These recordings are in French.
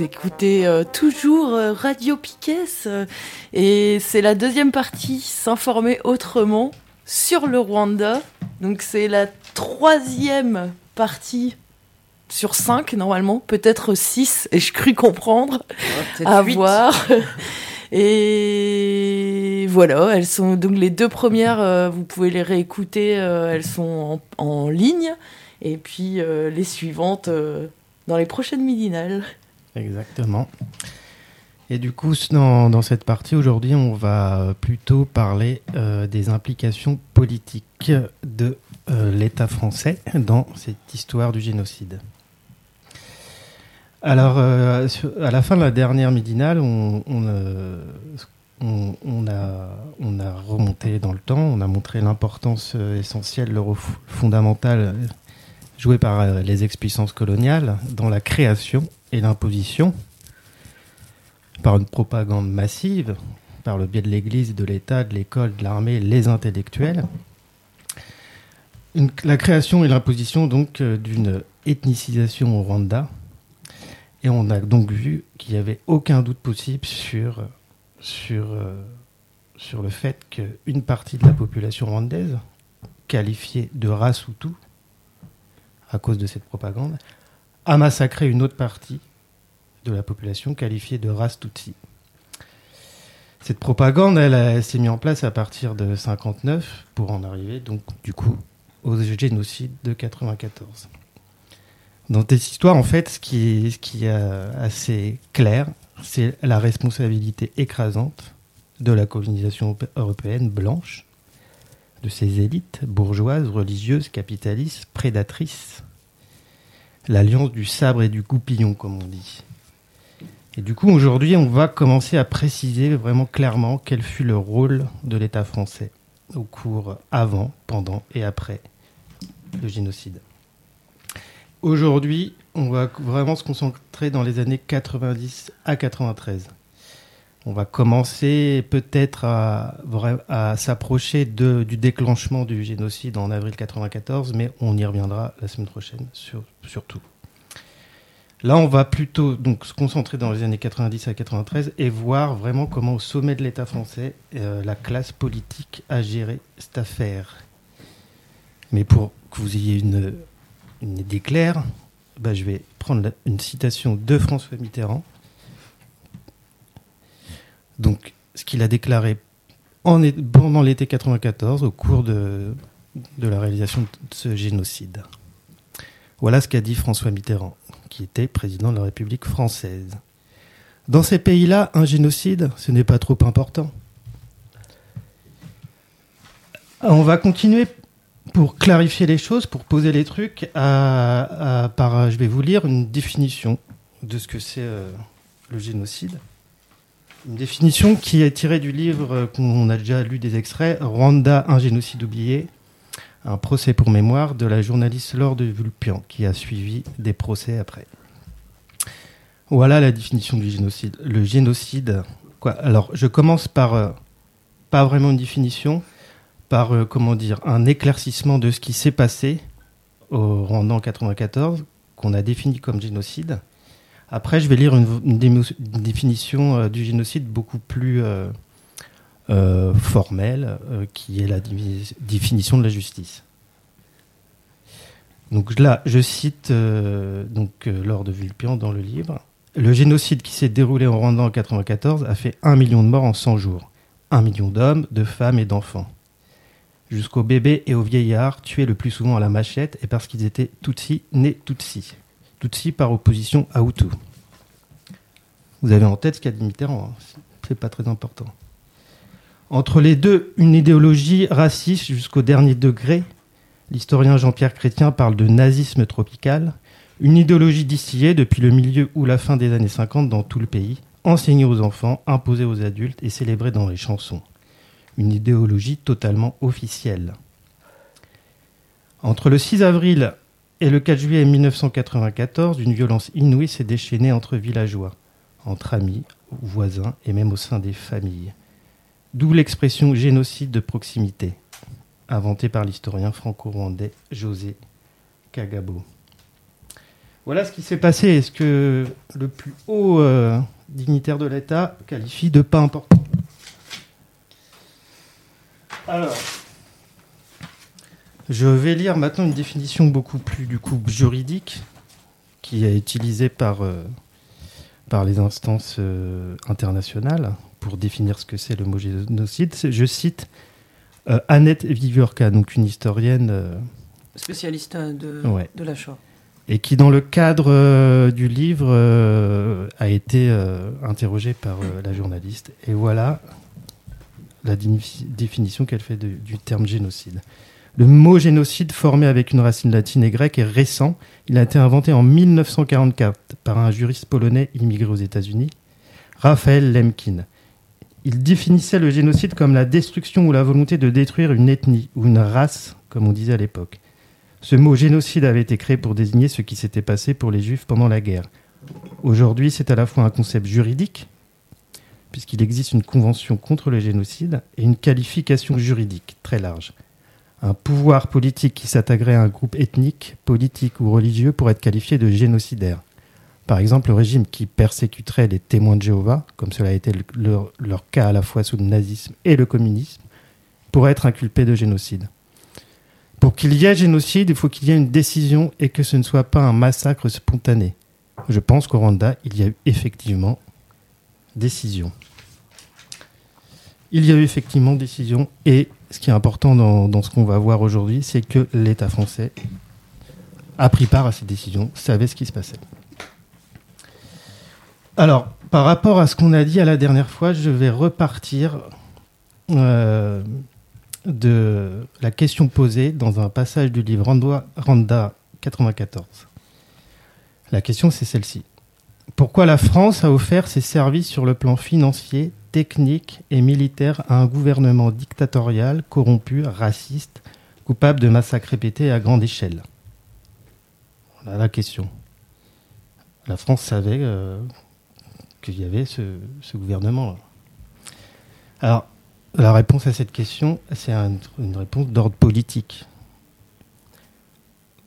Vous écoutez euh, toujours euh, Radio Piquet euh, et c'est la deuxième partie, s'informer autrement sur le Rwanda. Donc c'est la troisième partie sur cinq normalement, peut-être six, et je crus comprendre à voir. Et voilà, elles sont donc les deux premières, euh, vous pouvez les réécouter, euh, elles sont en, en ligne, et puis euh, les suivantes dans les prochaines midinales. Exactement. Et du coup, dans, cette partie, aujourd'hui, on va plutôt parler euh, des implications politiques de euh, l'État français dans cette histoire du génocide. Alors, euh, à la fin de la dernière midinale, on, a, on a remonté dans le temps, on a montré l'importance essentielle, le rôle fondamental joué par les ex-puissances coloniales dans la création et l'imposition par une propagande massive, par le biais de l'Église, de l'État, de l'école, de l'armée, les intellectuels. La création et l'imposition donc euh, d'une ethnicisation au Rwanda. Et on a donc vu qu'il n'y avait aucun doute possible sur, sur, euh, sur le fait qu'une partie de la population rwandaise, qualifiée de race ou tout, à cause de cette propagande, a massacré une autre partie de la population qualifiée de race Tutsi. Cette propagande, elle, s'est mise en place à partir de 59 pour en arriver donc du coup au génocide de 94. Dans cette histoire, en fait, ce qui est, assez clair, c'est la responsabilité écrasante de la colonisation europé- européenne blanche, de ses élites bourgeoises, religieuses, capitalistes, prédatrices, l'alliance du sabre et du goupillon, comme on dit. Et du coup, aujourd'hui, on va commencer à préciser vraiment clairement quel fut le rôle de l'État français au cours avant, pendant et après le génocide. Aujourd'hui, on va vraiment se concentrer dans les années 90 à 93. On va commencer peut-être à, s'approcher du déclenchement du génocide en avril 94, mais on y reviendra la semaine prochaine sur, surtout. Là, on va plutôt se concentrer dans les années 90 à 93 et voir vraiment comment au sommet de l'État français, euh, la classe politique a géré cette affaire. Mais pour que vous ayez une, idée claire, bah, je vais prendre une citation de François Mitterrand. Donc, ce qu'il a déclaré pendant l'été 94, au cours de, la réalisation de ce génocide. Voilà ce qu'a dit François Mitterrand, qui était président de la République française. Dans ces pays-là, un génocide, ce n'est pas trop important. On va continuer pour clarifier les choses, pour poser les trucs, à- par, je vais vous lire une définition de ce que c'est euh, le génocide. Une définition qui est tirée du livre euh, qu'on a déjà lu des extraits, Rwanda, un génocide oublié, un procès pour mémoire de la journaliste Laure de Vulpian, qui a suivi des procès après. Voilà la définition du génocide. Le génocide, Alors, je commence par euh, pas vraiment une définition, par euh, comment dire un éclaircissement de ce qui s'est passé au Rwanda en 94, qu'on a défini comme génocide. Après, je vais lire une, définition euh, du génocide beaucoup plus euh, euh, formelle, qui est la définition de la justice. Donc là, je cite donc Laure de Vulpian dans le livre. Le génocide qui s'est déroulé en Rwanda en 94 a fait un million de morts en 100 jours. Un million d'hommes, de femmes et d'enfants. Jusqu'aux bébés et aux vieillards, tués le plus souvent à la machette et parce qu'ils étaient Tutsi, nés Tutsi. Tutsi par opposition à Hutu. Vous avez en tête ce qu'a dit Mitterrand, hein. c'est pas très important. Entre les deux, une idéologie raciste jusqu'au dernier degré. L'historien Jean-Pierre Chrétien parle de nazisme tropical, une idéologie distillée depuis le milieu ou la fin des années 50 dans tout le pays, enseignée aux enfants, imposée aux adultes et célébrée dans les chansons. Une idéologie totalement officielle. Entre le 6 avril et le 4 juillet 1994, une violence inouïe s'est déchaînée entre villageois, entre amis, voisins et même au sein des familles. D'où l'expression génocide de proximité, inventée par l'historien franco-rwandais José Kagabo. Voilà ce qui s'est passé et ce que le plus haut euh, dignitaire de l'État qualifie de pas important? Alors, je vais lire maintenant une définition beaucoup plus du coup juridique qui est utilisée par, euh, par les instances euh, internationales pour définir ce que c'est le mot génocide. Je cite euh, Annette Viviorca, donc une historienne spécialiste de, de la Shoah. Et qui, dans le cadre du livre, a été interrogée par la journaliste. Et voilà la définition qu'elle fait du terme génocide. Le mot génocide, formé avec une racine latine et grecque, est récent. Il a été inventé en 1944 par un juriste polonais immigré aux États-Unis, Raphaël Lemkin. Il définissait le génocide comme la destruction ou la volonté de détruire une ethnie ou une race, comme on disait à l'époque. Ce mot génocide avait été créé pour désigner ce qui s'était passé pour les juifs pendant la guerre. Aujourd'hui, c'est à la fois un concept juridique, puisqu'il existe une convention contre le génocide, et une qualification juridique très large un pouvoir politique qui s'attaquerait à un groupe ethnique, politique ou religieux pourrait être qualifié de génocidaire. Par exemple, le régime qui persécuterait les témoins de Jéhovah, comme cela a été leur, cas à la fois sous le nazisme et le communisme, pourrait être inculpé de génocide. Pour qu'il y ait génocide, il faut qu'il y ait une décision et que ce ne soit pas un massacre spontané. Je pense qu'au Rwanda, il y a eu effectivement décision. Il y a eu effectivement décision et ce qui est important dans, ce qu'on va voir aujourd'hui, c'est que l'État français a pris part à ces décisions, savait ce qui se passait. Alors, par rapport à ce qu'on a dit à la dernière fois, je vais repartir euh, de la question posée dans un passage du livre Randa, Randa 94. La question, c'est celle-ci. Pourquoi la France a offert ses services sur le plan financier technique et militaire à un gouvernement dictatorial, corrompu, raciste, coupable de massacres répétés à grande échelle Voilà la question. La France savait euh, qu'il y avait ce, gouvernement-là. Alors, la réponse à cette question, c'est une réponse d'ordre politique.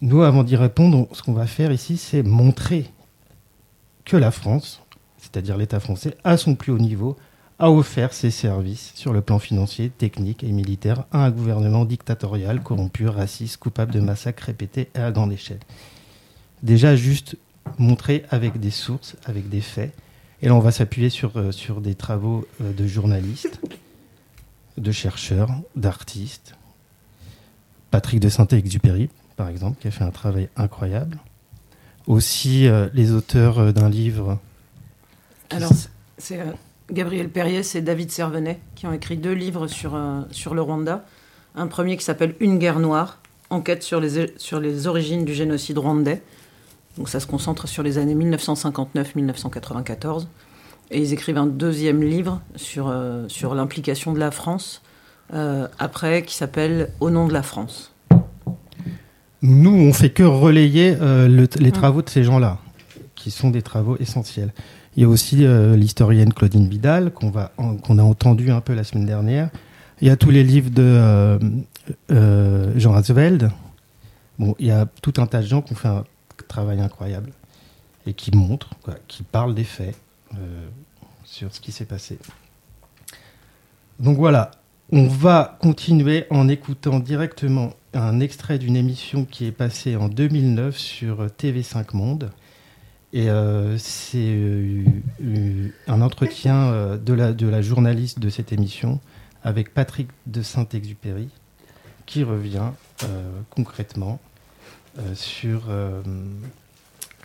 Nous, avant d'y répondre, ce qu'on va faire ici, c'est montrer que la France, c'est-à-dire l'État français, à son plus haut niveau, a offert ses services sur le plan financier, technique et militaire à un gouvernement dictatorial, corrompu, raciste, coupable de massacres répétés et à grande échelle. Déjà, juste montrer avec des sources, avec des faits. Et là, on va s'appuyer sur, euh, sur des travaux euh, de journalistes, de chercheurs, d'artistes. Patrick de Saint-Exupéry, par exemple, qui a fait un travail incroyable. Aussi, euh, les auteurs d'un livre. Alors, c'est Gabriel Perriès et David Servenet, qui ont écrit deux livres sur, euh, sur le Rwanda. Un premier qui s'appelle Une guerre noire, enquête sur les, sur les origines du génocide rwandais. Donc ça se concentre sur les années 1959-1994. Et ils écrivent un deuxième livre sur, euh, sur l'implication de la France, euh, après, qui s'appelle Au nom de la France. Nous, on fait que relayer les mmh. travaux de ces gens-là, qui sont des travaux essentiels. Il y a aussi euh, l'historienne Claudine Vidal, qu'on qu'on a entendu un peu la semaine dernière. Il y a tous les livres de euh, euh, Jean Rasveld. Bon, il y a tout un tas de gens qui ont fait un travail incroyable et qui montrent, qui parlent des faits sur ce qui s'est passé. Donc voilà, on va continuer en écoutant directement un extrait d'une émission qui est passée en 2009 sur TV5 Monde et euh, c'est euh, euh, un entretien de, la, de la journaliste de cette émission avec Patrick de Saint-Exupéry qui revient concrètement sur,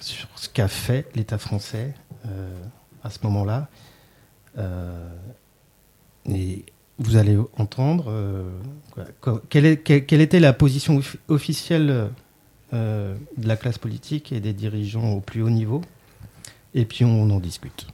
sur ce qu'a fait l'État français à ce moment-là. et vous allez entendre quelle, était la position officielle de la classe politique et des dirigeants au plus haut niveau, et puis on en discute.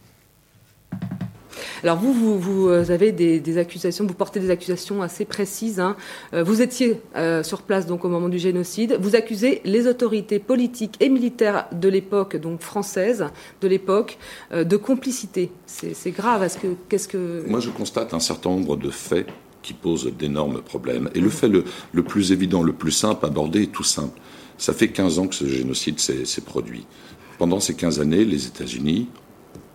Alors vous, vous, euh, avez des, accusations, vous portez des accusations assez précises. Hein. Euh, vous étiez euh, sur place donc au moment du génocide. Vous accusez les autorités politiques et militaires de l'époque, donc françaises de l'époque, de complicité. C'est grave. ce que qu'est-ce que Moi, je constate un certain nombre de faits qui posent d'énormes problèmes. Et le fait le, le, plus évident, le plus simple à aborder est tout simple. Ça fait 15 ans que ce génocide s'est produit. Pendant ces 15 années, les États-Unis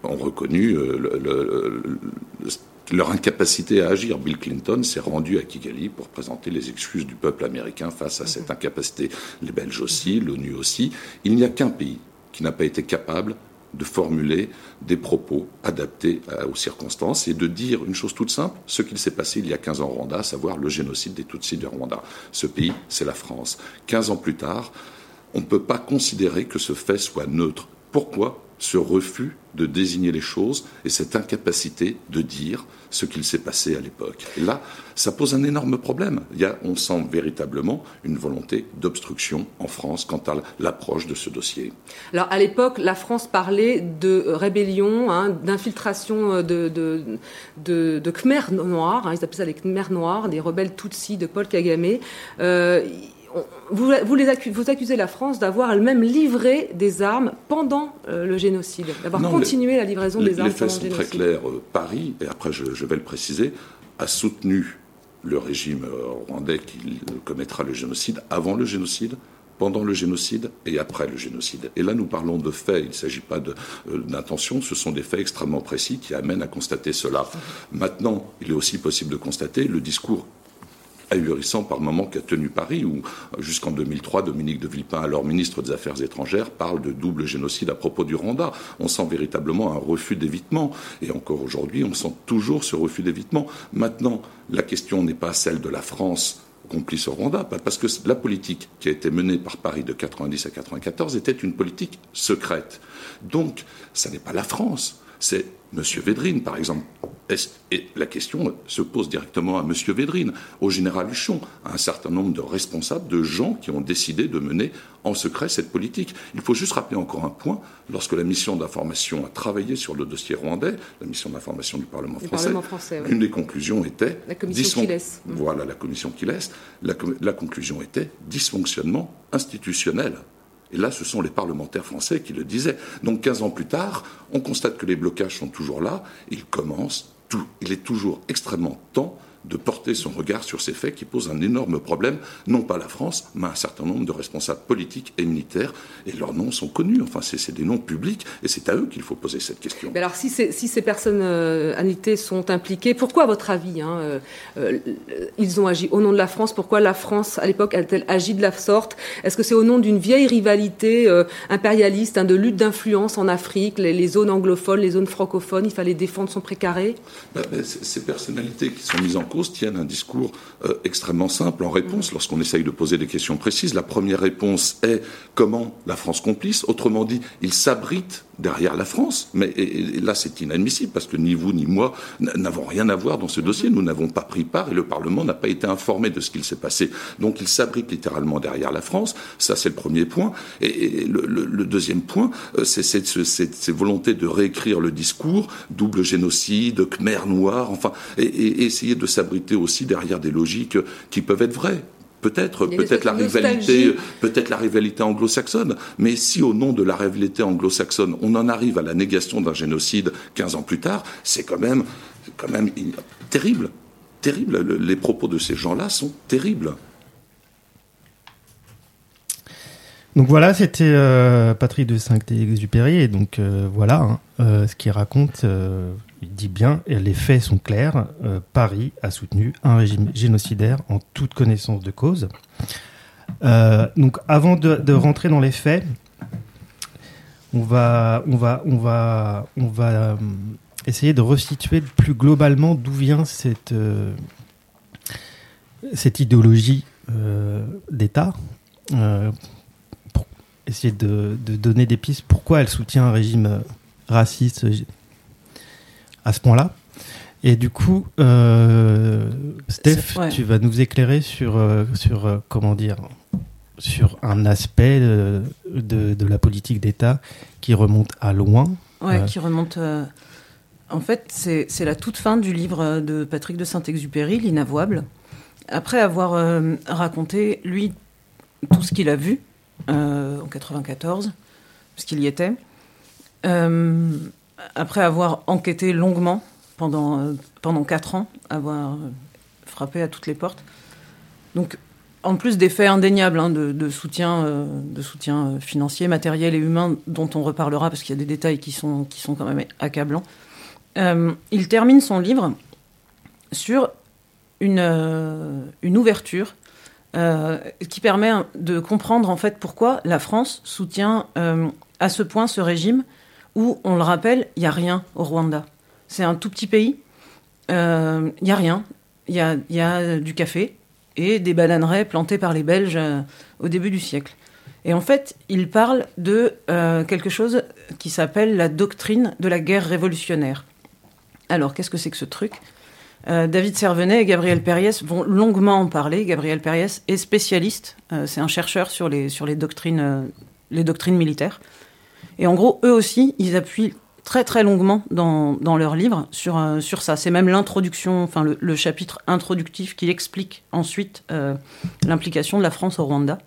ont reconnu euh, leur incapacité à agir. Bill Clinton s'est rendu à Kigali pour présenter les excuses du peuple américain face à cette incapacité. Les Belges aussi, l'ONU aussi. Il n'y a qu'un pays qui n'a pas été capable de formuler des propos adaptés aux circonstances et de dire une chose toute simple, ce qu'il s'est passé il y a 15 ans au Rwanda, à savoir le génocide des Tutsis du Rwanda. Ce pays, c'est la France. 15 ans plus tard, on ne peut pas considérer que ce fait soit neutre. Pourquoi? Ce refus de désigner les choses et cette incapacité de dire ce qu'il s'est passé à l'époque. Là, ça pose un énorme problème. Il y a, on sent véritablement une volonté d'obstruction en France quant à l'approche de ce dossier. Alors, à l'époque, la France parlait de rébellion, hein, d'infiltration de, de, de, de Khmer noirs, hein, ils appelaient ça les Khmer noirs, des rebelles Tutsis de Paul Kagame. Euh, vous, vous, les vous accusez la France d'avoir elle-même livré des armes pendant euh, le génocide, d'avoir continué la livraison des armes pendant le génocide. Les faits sont très clairs. Euh, Paris, et après je, vais le préciser, a soutenu le régime euh, rwandais qui commettra le génocide avant le génocide, pendant le génocide et après le génocide. Et là, nous parlons de faits, il ne s'agit pas d'intention, ce sont des faits extrêmement précis qui amènent à constater cela. Maintenant, il est aussi possible de constater le discours ahurissant par moment qu'a tenu Paris, où jusqu'en 2003, Dominique de Villepin, alors ministre des Affaires étrangères, parle de double génocide à propos du Rwanda. On sent véritablement un refus d'évitement. Et encore aujourd'hui, on sent toujours ce refus d'évitement. Maintenant, la question n'est pas celle de la France complice au Rwanda, parce que la politique qui a été menée par Paris de 90 à 94 était une politique secrète. Donc, ça n'est pas la France, c'est M. Védrine, par exemple. Et la question se pose directement à M. Védrine, au général Huchon, à un certain nombre de responsables, de gens qui ont décidé de mener en secret cette politique. Il faut juste rappeler encore un point. Lorsque la mission d'information a travaillé sur le dossier rwandais, la mission d'information du Parlement français, une des conclusions était... La commission qui laisse. Voilà, la commission qui laisse. la conclusion était dysfonctionnement institutionnel. Et là, ce sont les parlementaires français qui le disaient. Donc 15 ans plus tard, on constate que les blocages sont toujours là. Il commence tout. Il est toujours extrêmement temps de porter son regard sur ces faits qui posent un énorme problème, non pas la France, mais un certain nombre de responsables politiques et militaires, et leurs noms sont connus, enfin c'est des noms publics, et c'est à eux qu'il faut poser cette question. Mais alors si, si ces personnes euh, sont impliquées, pourquoi à votre avis hein, euh, euh, ils ont agi au nom de la France? Pourquoi la France à l'époque a-t-elle agi de la sorte? Est-ce que c'est au nom d'une vieille rivalité euh, impérialiste, hein, de lutte d'influence en Afrique, les, zones anglophones, les zones francophones, il fallait défendre son précaré? Ben, ben, Ces personnalités qui sont mises en cause tiennent un discours euh, extrêmement simple en réponse lorsqu'on essaye de poser des questions précises. La première réponse est comment la France complice? Autrement dit, ils s'abritent derrière la France. Mais là, c'est inadmissible parce que ni vous ni moi n'avons rien à voir dans ce dossier. Nous n'avons pas pris part et le Parlement n'a pas été informé de ce qu'il s'est passé. Donc, ils s'abritent littéralement derrière la France. Ça, c'est le premier point. Et, le, deuxième point, euh, c'est cette, volonté de réécrire le discours, double génocide, Khmer noir, enfin, et essayer de s'abriter aussi derrière des logiques qui peuvent être vraies. Peut-être, peut-être la rivalité, peut-être la rivalité anglo-saxonne. Mais si au nom de la rivalité anglo-saxonne, on en arrive à la négation d'un génocide 15 ans plus tard, c'est quand même, quand même terrible, terrible. Les propos de ces gens-là sont terribles. Donc voilà, c'était euh, Patrick de Saint-Exupéry, et donc euh, voilà hein, euh, ce qu'il raconte il dit bien, et les faits sont clairs, euh, Paris a soutenu un régime génocidaire en toute connaissance de cause. Euh, donc avant de, rentrer dans les faits, on va, on va, on va, on va euh, essayer de resituer plus globalement d'où vient cette, cette idéologie d'État, pour essayer de, de, donner des pistes pourquoi elle soutient un régime raciste à ce point-là. Et du coup, euh, Steph, ouais. tu vas nous éclairer sur, euh, sur euh, comment dire, sur un aspect de, de la politique d'État qui remonte à loin. Ouais. qui remonte. euh, En fait, c'est c'est la toute fin du livre de Patrick de Saint-Exupéry, L'inavouable. Après avoir raconté, lui, tout ce qu'il a vu en 94, parce qu'il y était, euh, après avoir enquêté longuement pendant, euh, pendant 4 ans, avoir euh, frappé à toutes les portes. Donc, en plus des faits indéniables hein, de, soutien, euh, de soutien euh, financier, matériel et humain, dont on reparlera parce qu'il y a des détails qui sont, qui sont quand même accablants, il termine son livre sur une, une ouverture qui permet de comprendre en fait pourquoi la France soutient à ce point ce régime où, on le rappelle, il n'y a rien au Rwanda. C'est un tout petit pays, euh, il n'y a rien, il y a, du café, et des bananeraies plantées par les Belges euh, au début du siècle. Et en fait, il parle de euh, quelque chose qui s'appelle la doctrine de la guerre révolutionnaire. Alors, qu'est-ce que c'est que ce truc? Euh, David Servenet et Gabriel Perriès vont longuement en parler. Gabriel Perriès est spécialiste, euh, c'est un chercheur sur euh, les doctrines militaires. Et en gros, eux aussi, ils appuient très très longuement dans, dans leur livre sur, euh, sur ça. C'est même l'introduction, enfin le, chapitre introductif qui explique ensuite euh, l'implication de la France au Rwanda.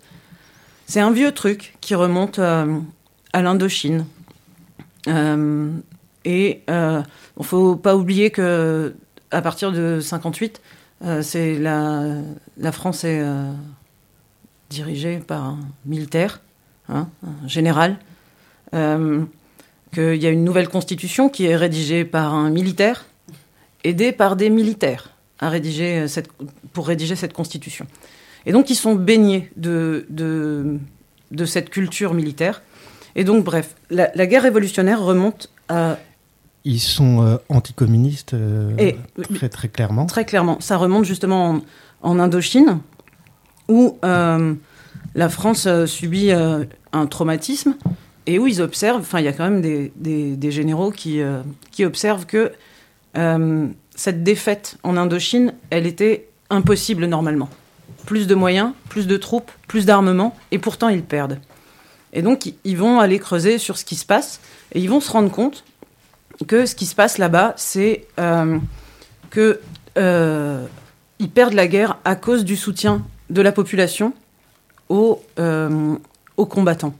C'est un vieux truc qui remonte euh, à l'Indochine. Et il faut pas oublier que à partir de 58, euh, c'est la, la France est dirigée par un militaire, hein, un général. Euh, qu'il y a une nouvelle constitution qui est rédigée par un militaire, aidé par des militaires à rédiger euh, cette, pour rédiger cette constitution. Et donc ils sont baignés de, de, de cette culture militaire. Et donc bref, la, la guerre révolutionnaire remonte à, Ils sont euh, anticommunistes euh, Et- très très clairement. très clairement, ça remonte justement en, en Indochine, où euh, la France subit un traumatisme et où ils observent, enfin il y a quand même des, généraux qui, euh, qui observent que euh, cette défaite en Indochine, elle était impossible normalement. Plus de moyens, plus de troupes, plus d'armement, et pourtant ils perdent. Et donc ils- vont aller creuser sur ce qui se passe, et ils vont se rendre compte que ce qui se passe là-bas, c'est euh, que euh, ils perdent la guerre à cause du soutien de la population aux, aux combattants.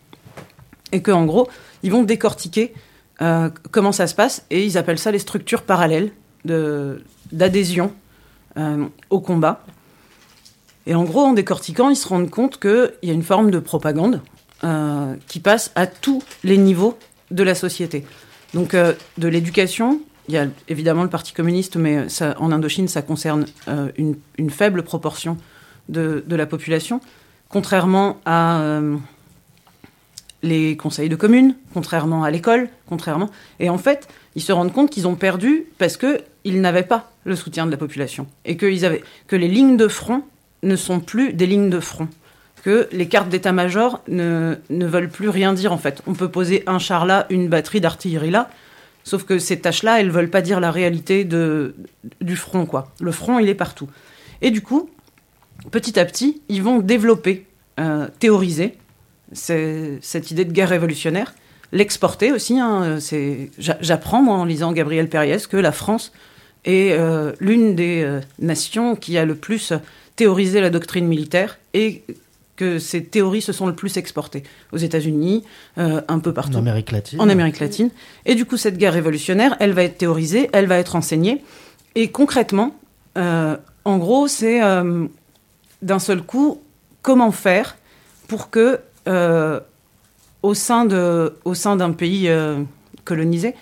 Et qu'en gros, ils vont décortiquer euh, comment ça se passe et ils appellent ça les structures parallèles d'adhésion euh, au combat. Et en gros, en décortiquant, ils se rendent compte qu'il y a une forme de propagande euh, qui passe à tous les niveaux de la société. Donc, de l'éducation, il y a évidemment le Parti communiste, mais en Indochine, ça concerne une, faible proportion de, la population, contrairement à les conseils de communes, contrairement à l'école, contrairement. Et en fait, ils se rendent compte qu'ils ont perdu parce qu'ils n'avaient pas le soutien de la population et que les lignes de front ne sont plus des lignes de front, que les cartes d'état-major ne, ne veulent plus rien dire en fait. On peut poser un char là, une batterie d'artillerie là, sauf que ces tâches-là, elles veulent pas dire la réalité du front quoi. Le front, il est partout. Et du coup, petit à petit, ils vont développer, euh, théoriser cette idée de guerre révolutionnaire, l'exporter aussi. hein, J'apprends, moi, en lisant Gabriel Perriès, que la France est euh, l'une des euh, nations qui a le plus théorisé la doctrine militaire et que ces théories se sont le plus exportées aux États-Unis, euh, un peu En partout Amérique latine. en Amérique latine. Et du coup, cette guerre révolutionnaire, elle va être théorisée, elle va être enseignée. Et concrètement, en gros, c'est d'un seul coup, comment faire pour que, euh, au sein d'un pays euh, colonisé,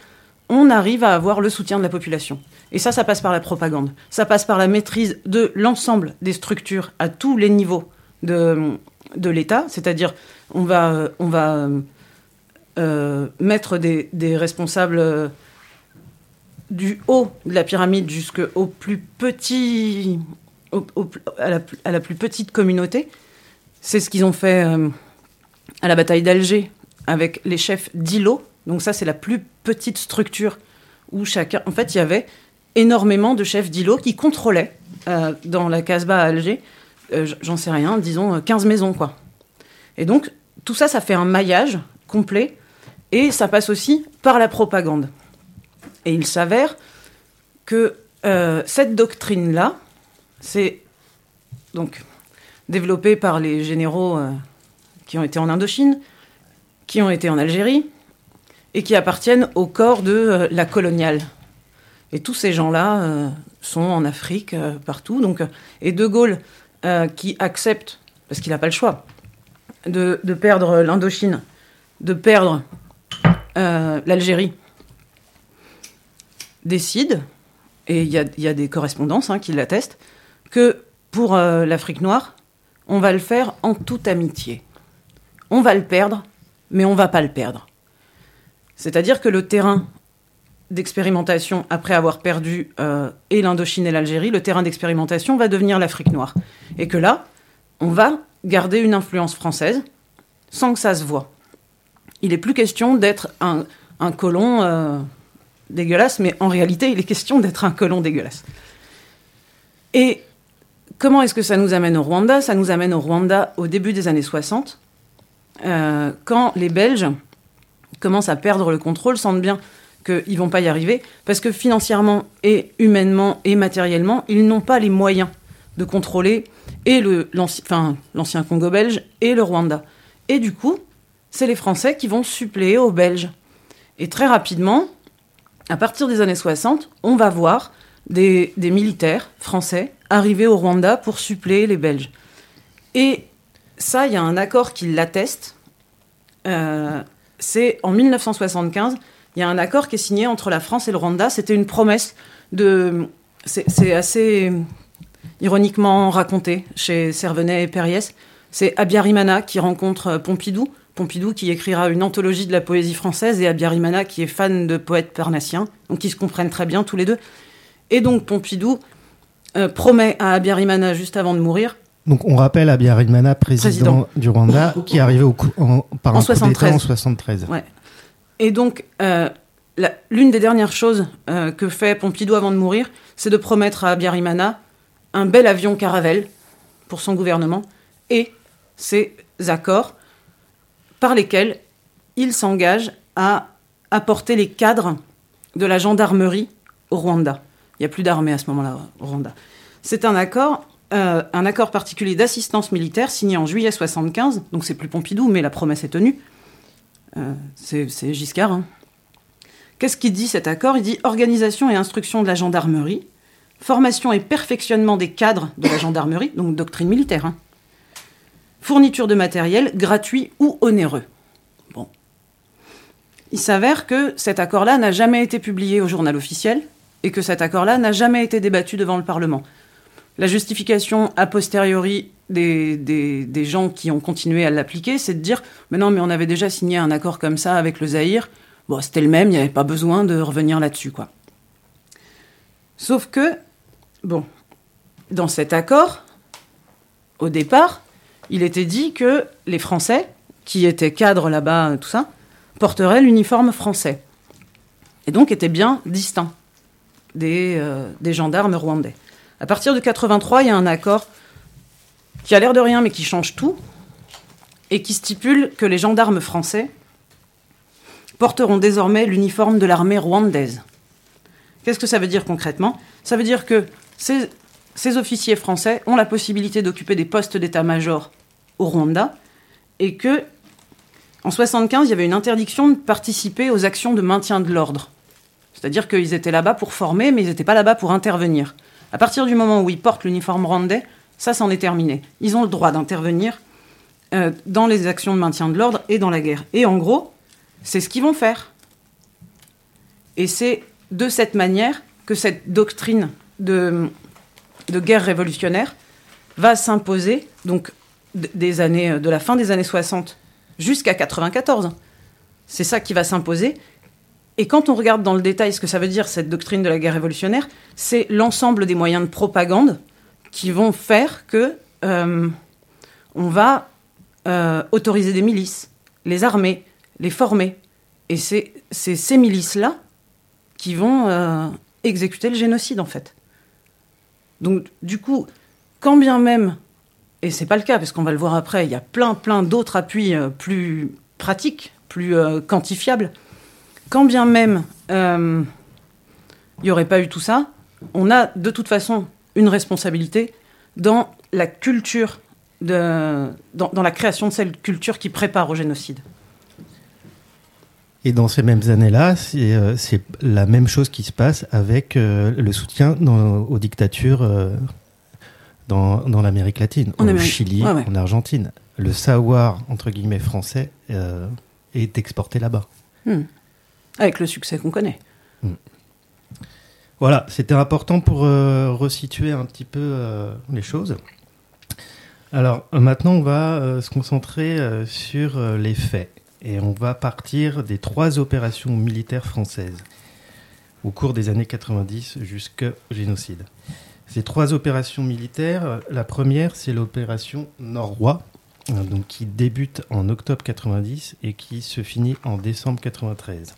on arrive à avoir le soutien de la population. Et ça, ça passe par la propagande. Ça passe par la maîtrise de l'ensemble des structures à tous les niveaux de, de l'État. C'est-à-dire, on va, on va euh, mettre des, des responsables du haut de la pyramide jusqu'au plus petit, à, la, plus- à la plus petite communauté. C'est ce qu'ils ont fait à la bataille d'Alger avec les chefs d'îlots. Donc ça, c'est la plus petite structure où chacun... En fait, il y avait énormément de chefs d'îlots qui contrôlaient euh, dans la Casbah à Alger, euh, j'en sais rien, disons 15 maisons, quoi. Et donc, tout ça, ça fait un maillage complet, et ça passe aussi par la propagande. Et il s'avère que cette doctrine-là, c'est donc développée par les généraux qui ont été en Indochine, qui ont été en Algérie, et qui appartiennent au corps de euh, la coloniale. Et tous ces gens-là euh, sont en Afrique, euh, partout. Donc, et De Gaulle, qui accepte, parce qu'il n'a pas le choix, de, perdre l'Indochine, de perdre l'Algérie, décide, et il y, a, des correspondances hein, qui l'attestent, que pour l'Afrique noire, on va le faire en toute amitié. On va le perdre, mais on va pas le perdre. C'est-à-dire que le terrain d'expérimentation, après avoir perdu euh, et l'Indochine et l'Algérie, le terrain d'expérimentation va devenir l'Afrique noire. Et que là, on va garder une influence française sans que ça se voit. Il n'est plus question d'être un, colon euh, dégueulasse, mais en réalité, il est question d'être un colon dégueulasse. Et comment est-ce que ça nous amène au Rwanda? Ça nous amène au Rwanda au début des années 60, euh, quand les Belges commencent à perdre le contrôle, sentent bien qu'ils vont pas y arriver, parce que financièrement et humainement et matériellement, ils n'ont pas les moyens de contrôler et l'ancien Congo belge et le Rwanda. Et du coup, c'est les Français qui vont suppléer aux Belges. Et très rapidement, à partir des années 60, on va voir des, des militaires français arriver au Rwanda pour suppléer les Belges. Et ça, il y a un accord qui l'atteste. Euh, c'est en 1975, il y a un accord qui est signé entre la France et le Rwanda. C'était une promesse de. C'est assez ironiquement raconté chez Servenet et Périès. C'est Abiyarimana qui rencontre Pompidou. Pompidou qui écrira une anthologie de la poésie française et Abiyarimana qui est fan de poètes parnassiens. Donc ils se comprennent très bien tous les deux. Et donc Pompidou euh, promet à Abiyarimana juste avant de mourir donc on rappelle Abiyarimana, président, président du Rwanda, qui est arrivé au en, par en 73. en 73. Ouais. Et donc euh, l'une des dernières choses euh, que fait Pompidou avant de mourir, c'est de promettre à Abiyarimana un bel avion Caravelle pour son gouvernement et ces accords par lesquels il s'engage à apporter les cadres de la gendarmerie au Rwanda. Il n'y a plus d'armée à ce moment-là au Rwanda. C'est un accord euh, un accord particulier d'assistance militaire signé en juillet 75, donc c'est plus Pompidou, mais la promesse est tenue. Euh, c'est Giscard. Hein. Qu'est-ce qu'il dit cet accord? Il dit organisation et instruction de la gendarmerie, formation et perfectionnement des cadres de la gendarmerie, donc doctrine militaire. Hein. Fourniture de matériel gratuit ou onéreux. Bon. Il s'avère que cet accord-là n'a jamais été publié au journal officiel et que cet accord-là n'a jamais été débattu devant le Parlement. La justification a posteriori des, gens qui ont continué à l'appliquer, c'est de dire Mais non, mais on avait déjà signé un accord comme ça avec le Zaïre. Bon, c'était le même, il n'y avait pas besoin de revenir là-dessus, quoi. Sauf que, bon, dans cet accord, au départ, il était dit que les Français, qui étaient cadres là-bas, tout ça, porteraient l'uniforme français. Et donc étaient bien distincts des, euh, des gendarmes rwandais. À partir de 83, il y a un accord qui a l'air de rien, mais qui change tout, et qui stipule que les gendarmes français porteront désormais l'uniforme de l'armée rwandaise. Qu'est-ce que ça veut dire concrètement? Ça veut dire que ces, officiers français ont la possibilité d'occuper des postes d'état-major au Rwanda, et que en 75, il y avait une interdiction de participer aux actions de maintien de l'ordre. C'est-à-dire qu'ils étaient là-bas pour former, mais ils n'étaient pas là-bas pour intervenir. À partir du moment où ils portent l'uniforme rwandais, ça, c'en est terminé. Ils ont le droit d'intervenir euh, dans les actions de maintien de l'ordre et dans la guerre. Et en gros, c'est ce qu'ils vont faire. Et c'est de cette manière que cette doctrine de, guerre révolutionnaire va s'imposer, donc années, de la fin des années 60 jusqu'à 94. C'est ça qui va s'imposer. Et quand on regarde dans le détail ce que ça veut dire, cette doctrine de la guerre révolutionnaire, c'est l'ensemble des moyens de propagande qui vont faire que euh, on va euh, autoriser des milices, les armer, les former. Et c'est ces milices-là qui vont, euh, exécuter le génocide, en fait. Donc, du coup, quand bien même, et c'est pas le cas, parce qu'on va le voir après, il y a plein, plein d'autres appuis plus pratiques, plus quantifiables, quand bien même euh, il n'y aurait pas eu tout ça, on a de toute façon une responsabilité dans la culture, de, dans, dans la création de cette culture qui prépare au génocide. Et dans ces mêmes années-là, c'est euh, la même chose qui se passe avec euh, le soutien dans- aux dictatures euh, dans, dans l'Amérique latine, En au Amérique. Chili, Ouais, ouais. en Argentine. Le savoir, entre guillemets, français euh, est exporté là-bas. Avec le succès qu'on connaît. Voilà, c'était important pour euh, resituer un petit peu euh, les choses. Alors maintenant, on va euh, se concentrer sur les faits. Et on va partir des trois opérations militaires françaises au cours des années 90 jusqu'au génocide. Ces trois opérations militaires, la première, c'est l'opération Norrois, euh, donc qui débute en octobre 90 et qui se finit en décembre 93.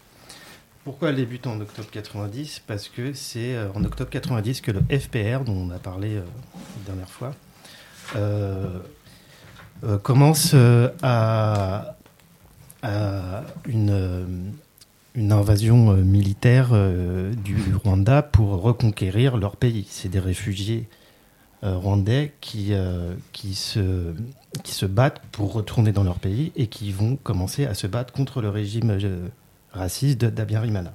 Pourquoi elle débute en octobre 90 Parce que c'est euh, en octobre 90 que le FPR, dont on a parlé euh, la dernière fois, euh, commence à, une, invasion militaire du Rwanda pour reconquérir leur pays. C'est des réfugiés rwandais qui, se, qui se battent pour retourner dans leur pays et qui vont commencer à se battre contre le régime raciste de d'Abiyarimana.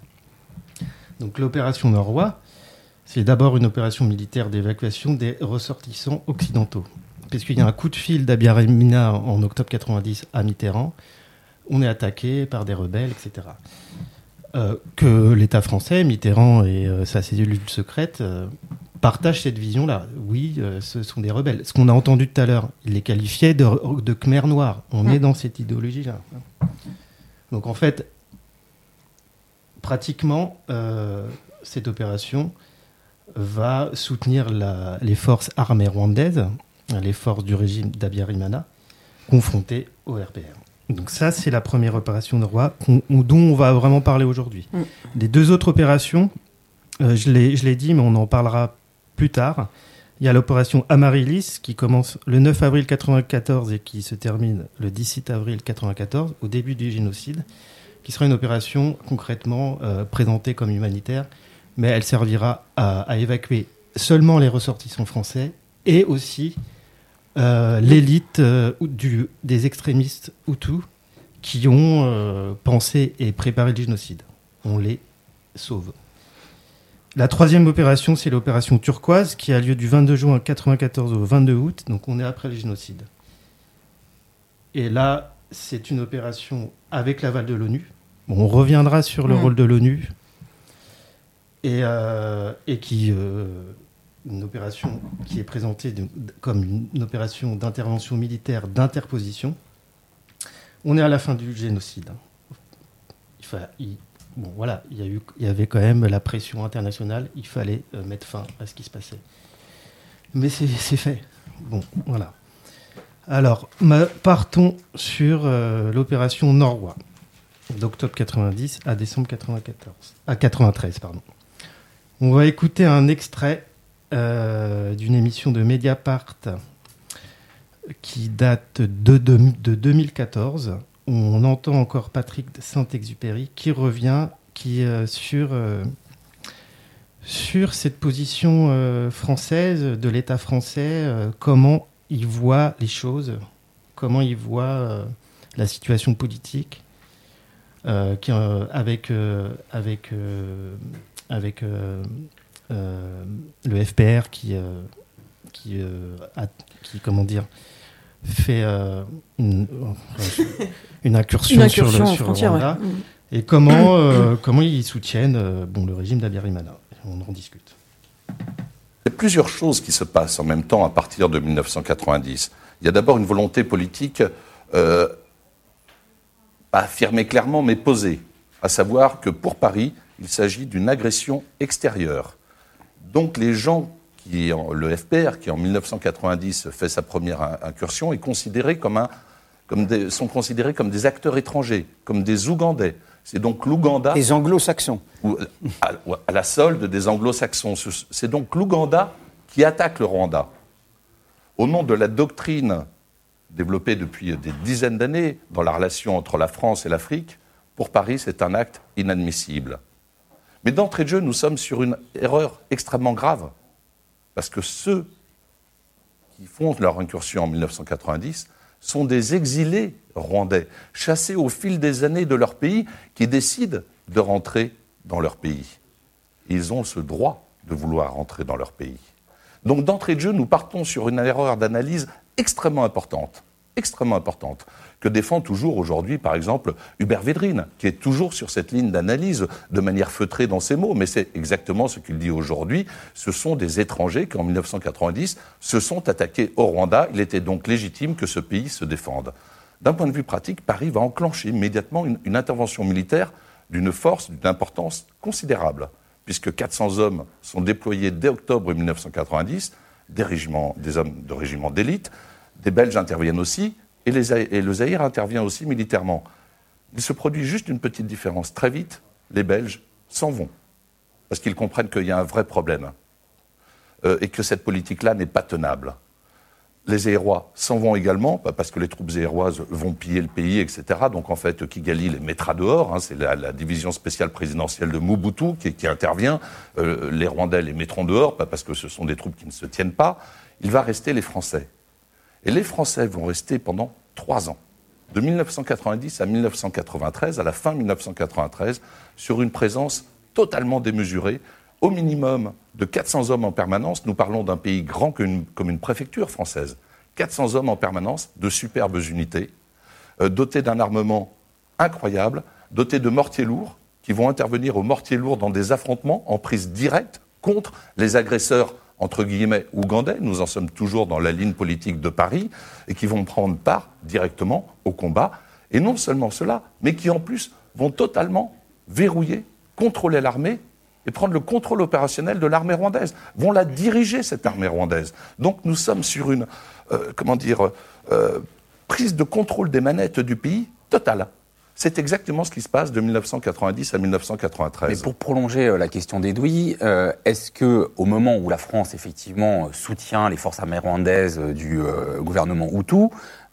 Donc l'opération Norrois, c'est d'abord une opération militaire d'évacuation des ressortissants occidentaux. Puisqu'il y a un coup de fil d'Abiyarimana en octobre 90 à Mitterrand, on est attaqué par des rebelles, etc. Euh, que l'État français, Mitterrand et euh, sa cellule secrète euh, partagent cette vision-là. Oui, ce sont des rebelles. Ce qu'on a entendu tout à l'heure, il les qualifiait de, de Khmer noirs. On Mm. est dans cette idéologie-là. Donc en fait, pratiquement, euh, cette opération va soutenir la- les forces armées rwandaises, les forces du régime d'Abiyarimana, confrontées au RPR. Donc ça, c'est la première opération de roi dont on va vraiment parler aujourd'hui. Mm. Les deux autres opérations, euh, je l'ai dit, mais on en parlera plus tard. Il y a l'opération Amaryllis qui commence le 9 avril 94 et qui se termine le 17 avril 94, au début du génocide, qui sera une opération concrètement euh, présentée comme humanitaire, mais elle servira à, évacuer seulement les ressortissants français et aussi euh, l'élite euh, des extrémistes Hutus qui ont pensé et préparé le génocide. On les sauve. La troisième opération, c'est l'opération turquoise qui a lieu du 22 juin 1994 au 22 août, donc on est après le génocide. Et là, c'est une opération avec l'aval de l'ONU. Bon, on reviendra sur le Mm. rôle de l'ONU et, euh, et qui euh, une opération qui est présentée de- comme une opération d'intervention militaire d'interposition. On est à la fin du génocide. Il fa- il- bon, voilà, il y, a eu, il y avait quand même la pression internationale. Il fallait euh, mettre fin à ce qui se passait. Mais c'est fait. Bon, voilà. Alors, partons sur euh, l'opération Norrois, d'octobre 90 à décembre 94, à 93, pardon. On va écouter un extrait euh, d'une émission de Mediapart qui date de, de, de 2014. où On entend encore Patrick Saint-Exupéry qui revient euh, sur, euh, sur cette position française de l'État français, comment il voit les choses, comment il voit la situation politique, qui, euh, avec, euh, avec, euh, avec euh, euh, le FPR qui, euh, qui, euh, a- qui, comment dire, fait euh, une, une incursion, Une incursion sur le, sur ouais. Rwanda. Et comment, euh, comment ils soutiennent euh, bon, le régime d'Abiyarimana. On en discute. Il y a plusieurs choses qui se passent en même temps à partir de 1990. Il y a d'abord une volonté politique, euh, pas affirmée clairement, mais posée, à savoir que pour Paris, il s'agit d'une agression extérieure. Donc les gens qui, le FPR, qui en 1990 fait sa première in- incursion, est considéré comme un comme des, sont considérés comme des acteurs étrangers, comme des Ougandais. C'est donc l'Ouganda. Les anglo-saxons. À, à, la solde des anglo-saxons. C'est donc l'Ouganda qui attaque le Rwanda. Au nom de la doctrine développée depuis des dizaines d'années dans la relation entre la France et l'Afrique, pour Paris, c'est un acte inadmissible. Mais d'entrée de jeu, nous sommes sur une erreur extrêmement grave. Parce que ceux qui font leur incursion en 1990 sont des exilés rwandais, chassés au fil des années de leur pays, qui décident de rentrer dans leur pays. Ils ont ce droit de vouloir rentrer dans leur pays. Donc d'entrée de jeu, nous partons sur une erreur d'analyse extrêmement importante, extrêmement importante, que défend toujours aujourd'hui, par exemple, Hubert Védrine, qui est toujours sur cette ligne d'analyse de manière feutrée dans ses mots, mais c'est exactement ce qu'il dit aujourd'hui. Ce sont des étrangers qui, en 1990, se sont attaqués au Rwanda. Il était donc légitime que ce pays se défende. D'un point de vue pratique, Paris va enclencher immédiatement une, intervention militaire d'une force, d'une importance considérable, puisque 400 hommes sont déployés dès octobre 1990, des, des hommes de régiments d'élite, des Belges interviennent aussi, et, les, le Zaïre intervient aussi militairement. Il se produit juste une petite différence. Très vite, les Belges s'en vont, parce qu'ils comprennent qu'il y a un vrai problème, euh, et que cette politique-là n'est pas tenable les Zaïrois s'en vont également, parce que les troupes zaïroises vont piller le pays, etc. Donc en fait, Kigali les mettra dehors. Hein, c'est la, division spéciale présidentielle de Mobutu qui, qui intervient. Euh, les Rwandais les mettront dehors, parce que ce sont des troupes qui ne se tiennent pas. Il va rester les Français. Et les Français vont rester pendant trois ans, de 1990 à 1993, à la fin 1993, sur une présence totalement démesurée au minimum de 400 hommes en permanence. Nous parlons d'un pays grand comme une préfecture française. 400 hommes en permanence, de superbes unités, euh, dotés d'un armement incroyable, dotés de mortiers lourds, qui vont intervenir aux mortiers lourds dans des affrontements en prise directe contre les agresseurs, entre guillemets, ougandais. Nous en sommes toujours dans la ligne politique de Paris, et qui vont prendre part directement au combat. Et non seulement cela, mais qui en plus vont totalement verrouiller, contrôler l'armée et prendre le contrôle opérationnel de l'armée rwandaise, vont la diriger, cette armée rwandaise. Donc nous sommes sur une, euh, comment dire, euh, prise de contrôle des manettes du pays totale. C'est exactement ce qui se passe de 1990 à 1993. Mais pour prolonger la question d'Edoui, euh, est-ce que au moment où la France effectivement soutient les forces armées rwandaises du euh, gouvernement Hutu,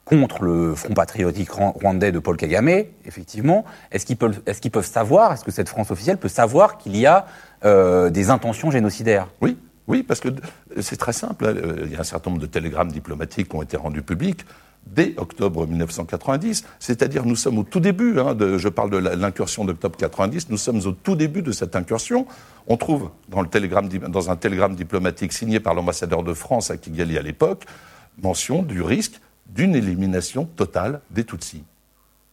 contre le Front patriotique rwandais de Paul Kagame, effectivement, est-ce qu'ils peuvent, est qu'ils peuvent savoir, est-ce que cette France officielle peut savoir qu'il y a euh, des intentions génocidaires? Oui, oui, parce que c'est très simple. Il y a un certain nombre de télégrammes diplomatiques qui ont été rendus publics dès octobre 1990. C'est-à-dire, nous sommes au tout début, hein, de, je parle de l'incursion d'octobre 90, nous sommes au tout début de cette incursion. On trouve dans un télégramme diplomatique signé par l'ambassadeur de France à Kigali à l'époque, mention du risque d'une élimination totale des Tutsis.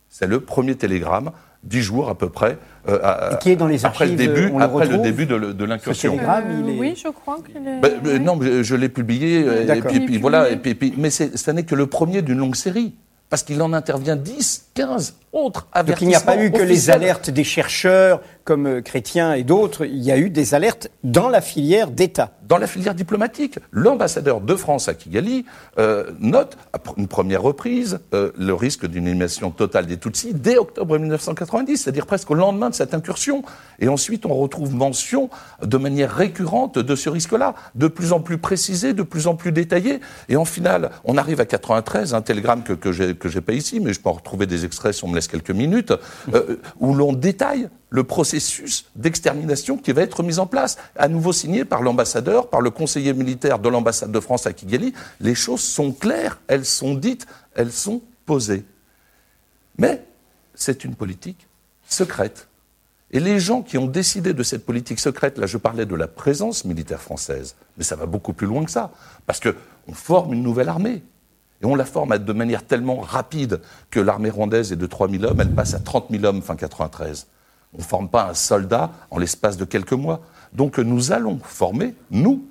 C'est le premier télégramme, dix jours à peu près, euh, à, qui est dans les après le début, le après le début de, de l'incursion. Euh, est... Oui, je crois qu'il est. Oui. Non, je, je l'ai publié, et puis, puis voilà, et puis, puis, mais ce n'est que le premier d'une longue série. Parce qu'il en intervient 10, 15 autres avertissements. Donc il n'y a pas eu que les alertes des chercheurs comme euh, Chrétien et d'autres, il y a eu des alertes dans la filière d'État. Dans la filière diplomatique. L'ambassadeur de France à Kigali euh, note, à une première reprise, euh, le risque d'une élimination totale des Tutsis dès octobre 1990, c'est-à-dire presque au lendemain de cette incursion. Et ensuite, on retrouve mention de manière récurrente de ce risque-là, de plus en plus précisé, de plus en plus détaillé. Et en finale, on arrive à 93, un télégramme que, que j'ai que j'ai pas ici, mais je peux en retrouver des extraits si on me quelques minutes, euh, où l'on détaille le processus d'extermination qui va être mis en place, à nouveau signé par l'ambassadeur, par le conseiller militaire de l'ambassade de France à Kigali. Les choses sont claires, elles sont dites, elles sont posées. Mais c'est une politique secrète. Et les gens qui ont décidé de cette politique secrète, là je parlais de la présence militaire française, mais ça va beaucoup plus loin que ça, parce qu'on forme une nouvelle armée. Et on la forme de manière tellement rapide que l'armée rwandaise est de 3 000 hommes, elle passe à 30 000 hommes fin 93. On ne forme pas un soldat en l'espace de quelques mois. Donc nous allons former, nous,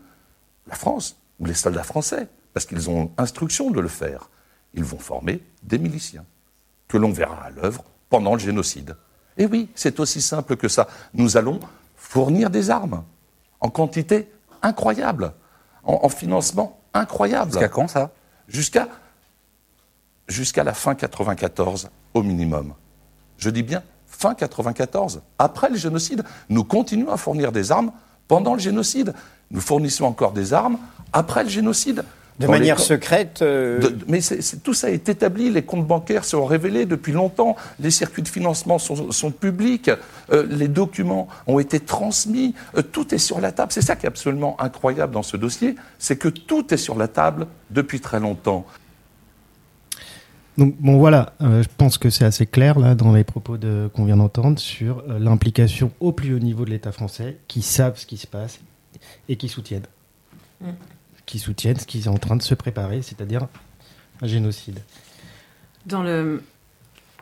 la France, ou les soldats français, parce qu'ils ont instruction de le faire. Ils vont former des miliciens, que l'on verra à l'œuvre pendant le génocide. Et oui, c'est aussi simple que ça. Nous allons fournir des armes en quantité incroyable, en, en financement incroyable. Jusqu'à quand ça? Jusqu'à jusqu'à la fin 94 au minimum. Je dis bien fin 94. Après le génocide, nous continuons à fournir des armes pendant le génocide. Nous fournissons encore des armes après le génocide. De Dans manière secrète. euh, de- de- mais tout ça est établi, les comptes bancaires sont révélés depuis longtemps, les circuits de financement sont, sont publics, euh, les documents ont été transmis, euh, tout est sur la table. C'est ça qui est absolument incroyable dans ce dossier, c'est que tout est sur la table depuis très longtemps. Donc bon voilà, euh, je pense que c'est assez clair là dans les propos de- qu'on vient d'entendre sur euh, l'implication au plus haut niveau de l'État français, qui savent ce qui se passe et qui soutiennent, Mm. qui soutiennent ce qui est en train de se préparer, c'est-à-dire un génocide. Dans le,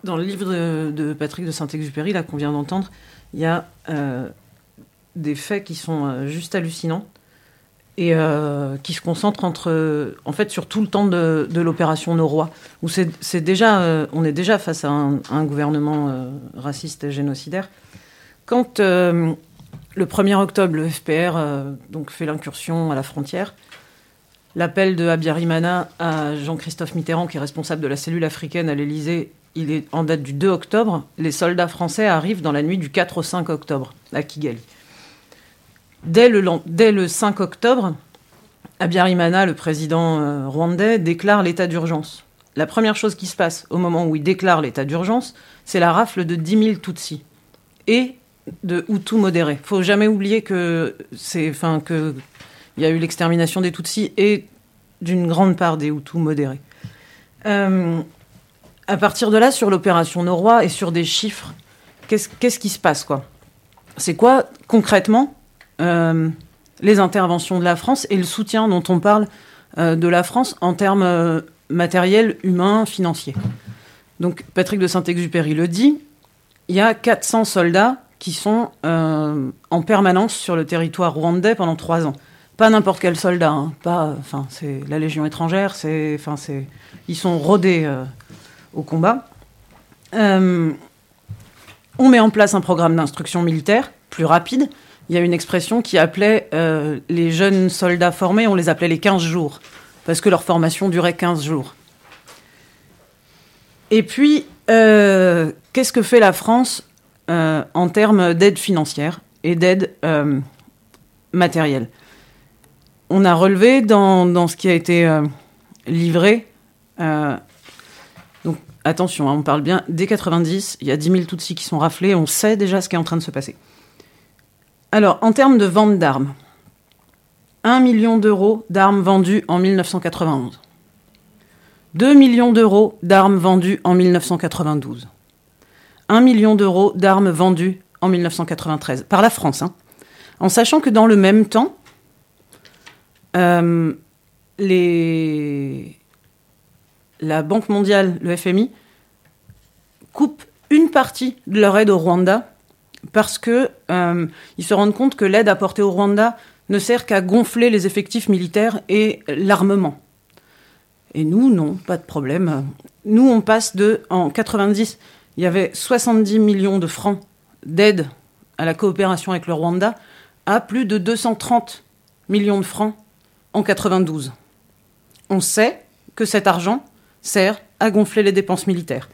dans le livre de, de Patrick de Saint-Exupéry, là qu'on vient d'entendre, il y a euh, des faits qui sont juste hallucinants et euh, qui se concentrent entre, en fait, sur tout le temps de, l'opération Noroy, où c'est déjà, euh, on est déjà face à un, gouvernement euh, raciste et génocidaire. Quand le 1er octobre, le FPR donc fait l'incursion à la frontière, L'appel de Abiyarimana à Jean-Christophe Mitterrand, qui est responsable de la cellule africaine à l'Élysée, il est en date du 2 octobre. Les soldats français arrivent dans la nuit du 4 au 5 octobre à Kigali. Dès le, len- dès le 5 octobre, Abiyarimana, le président euh, rwandais, déclare l'état d'urgence. La première chose qui se passe au moment où il déclare l'état d'urgence, c'est la rafle de 10 000 Tutsis et de Hutus modérés. faut jamais oublier que il y a eu l'extermination des Tutsis et d'une grande part des Hutus modérés. Euh, à partir de là, sur l'opération Noroy et sur des chiffres, qu'est-ce qui se passe quoi? C'est quoi concrètement les interventions de la France et le soutien dont on parle euh, de la France en termes euh, matériels, humains, financiers Donc Patrick de Saint-Exupéry le dit, il y a 400 soldats qui sont euh, en permanence sur le territoire rwandais pendant trois ans pas n'importe quel soldat, hein, pas, enfin, c'est la Légion étrangère, c'est, enfin, c'est, ils sont rodés euh, au combat. Euh, on met en place un programme d'instruction militaire plus rapide. Il y a une expression qui appelait euh, les jeunes soldats formés, on les appelait les 15 jours, parce que leur formation durait 15 jours. Et puis, euh, qu'est-ce que fait la France euh, en termes d'aide financière et d'aide matérielle? On a relevé dans, ce qui a été livré. donc attention, hein, on parle bien dès 90, il y a 10 000 Tutsis qui sont raflés, on sait déjà ce qui est en train de se passer. Alors, en termes de vente d'armes, 1 million d'euros d'armes vendues en 1991. 2 millions d'euros d'armes vendues en 1992. 1 million d'euros d'armes vendues en 1993, par la France. hein. En sachant que dans le même temps, euh, la Banque mondiale, le FMI, coupe une partie de leur aide au Rwanda parce que euh, ils se rendent compte que l'aide apportée au Rwanda ne sert qu'à gonfler les effectifs militaires et l'armement. Et nous, non, pas de problème. Nous, on passe de, en 90, il y avait 70 millions de francs d'aide à la coopération avec le Rwanda, à plus de 230 millions de francs en 92. On sait que cet argent sert à gonfler les dépenses militaires.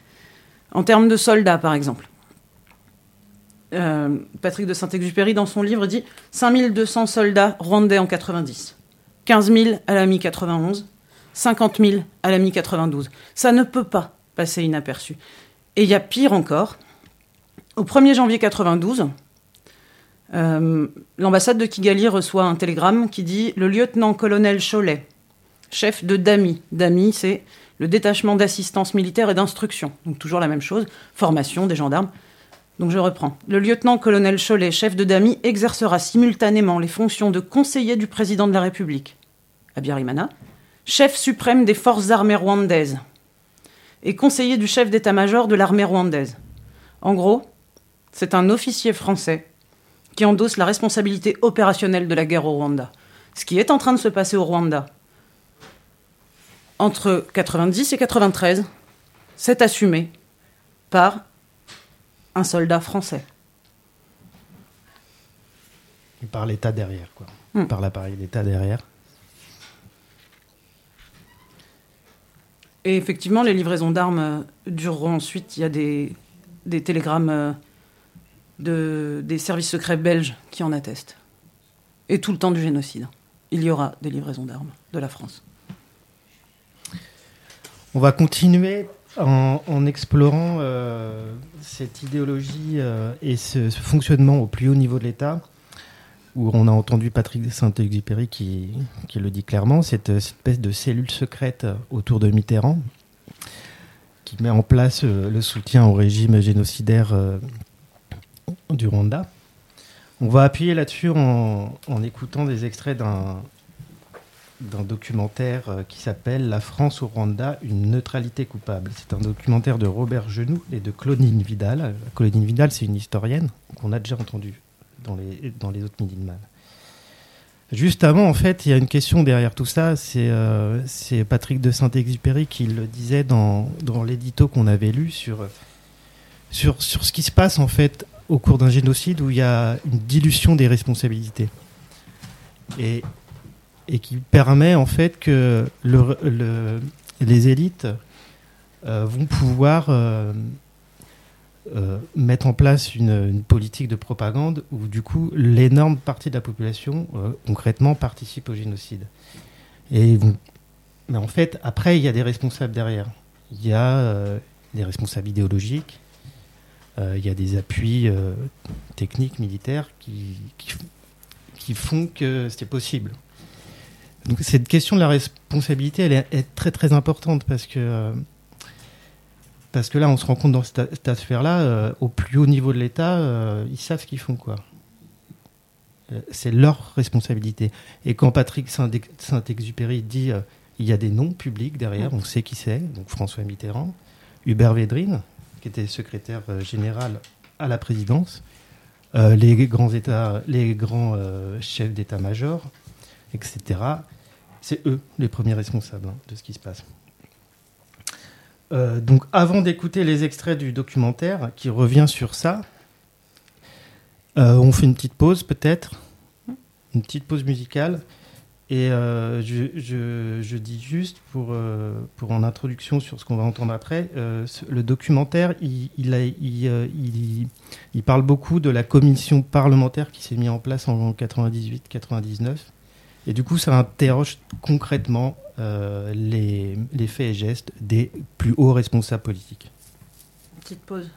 En termes de soldats, par exemple, euh, Patrick de Saint-Exupéry, dans son livre, dit 5200 soldats rwandais en 90, 15 000 à la mi-91, 50 000 à la mi-92. Ça ne peut pas passer inaperçu. Et il y a pire encore. Au 1er janvier 92, euh, l'ambassade de Kigali reçoit un télégramme qui dit Le lieutenant-colonel Cholet, chef de DAMI. DAMI, c'est le détachement d'assistance militaire et d'instruction. Donc toujours la même chose, formation des gendarmes. Donc je reprends. Le lieutenant-colonel Cholet, chef de DAMI, exercera simultanément les fonctions de conseiller du président de la République, Abiyarimana, chef suprême des forces armées rwandaises et conseiller du chef d'état-major de l'armée rwandaise. En gros, c'est un officier français qui endosse la responsabilité opérationnelle de la guerre au Rwanda. Ce qui est en train de se passer au Rwanda entre 90 et 93, c'est assumé par un soldat français. Et par l'État derrière, quoi. Hmm. Par l'appareil d'État derrière. Et effectivement, les livraisons d'armes euh, dureront ensuite. Il y a des, des télégrammes euh, de, des services secrets belges qui en attestent. Et tout le temps du génocide, il y aura des livraisons d'armes de la France. On va continuer en, explorant euh, cette idéologie euh, et ce, fonctionnement au plus haut niveau de l'État, où on a entendu Patrick Saint-Exupéry qui, le dit clairement, cette, espèce de cellule secrète autour de Mitterrand, qui met en place euh, le soutien au régime génocidaire du Rwanda. On va appuyer là-dessus en écoutant des extraits d'un d'un documentaire euh, qui s'appelle La France au Rwanda, une neutralité coupable. C'est un documentaire de Robert Genoux et de Claudine Vidal. Claudine Vidal, c'est une historienne qu'on a déjà entendue dans les, dans les autres Midi de Mal. Juste avant, en fait, il y a une question derrière tout ça. C'est euh, c'est Patrick de Saint-Exupéry qui le disait dans, dans l'édito qu'on avait lu sur, sur, sur ce qui se passe, en fait, au cours d'un génocide où il y a une dilution des responsabilités. Et et qui permet en fait que le, le- les élites euh, vont pouvoir euh, euh, mettre en place une, politique de propagande où du coup l'énorme partie de la population concrètement participe au génocide. Et mais en fait après il y a des responsables derrière. Il y a des responsables idéologiques, il y a des appuis techniques militaires qui, qui, qui font que c'est possible. Donc cette question de la responsabilité, elle est, est très très importante parce que euh, parce que là, on se rend compte dans cette, cette affaire-là, euh, au plus haut niveau de l'État, euh, ils savent ce qu'ils font quoi. C'est leur responsabilité. Et quand Patrick Saint- Saint-Exupéry dit il y a des noms publics derrière, on sait qui c'est, donc François Mitterrand, Hubert Védrine, qui était secrétaire général à la présidence, les grands états, les grands chefs d'état-major, etc. C'est eux les premiers responsables hein, de ce qui se passe. Euh, donc avant d'écouter les extraits du documentaire qui revient sur ça, euh, on fait une petite pause peut-être, une petite pause musicale. Et euh, je, je- je dis juste pour, pour en introduction sur ce qu'on va entendre après, le documentaire, il, il, il- il parle beaucoup de la commission parlementaire qui s'est mise en place en 98-99. Et du coup, ça interroge concrètement euh, les, les faits et gestes des plus hauts responsables politiques. Petite pause.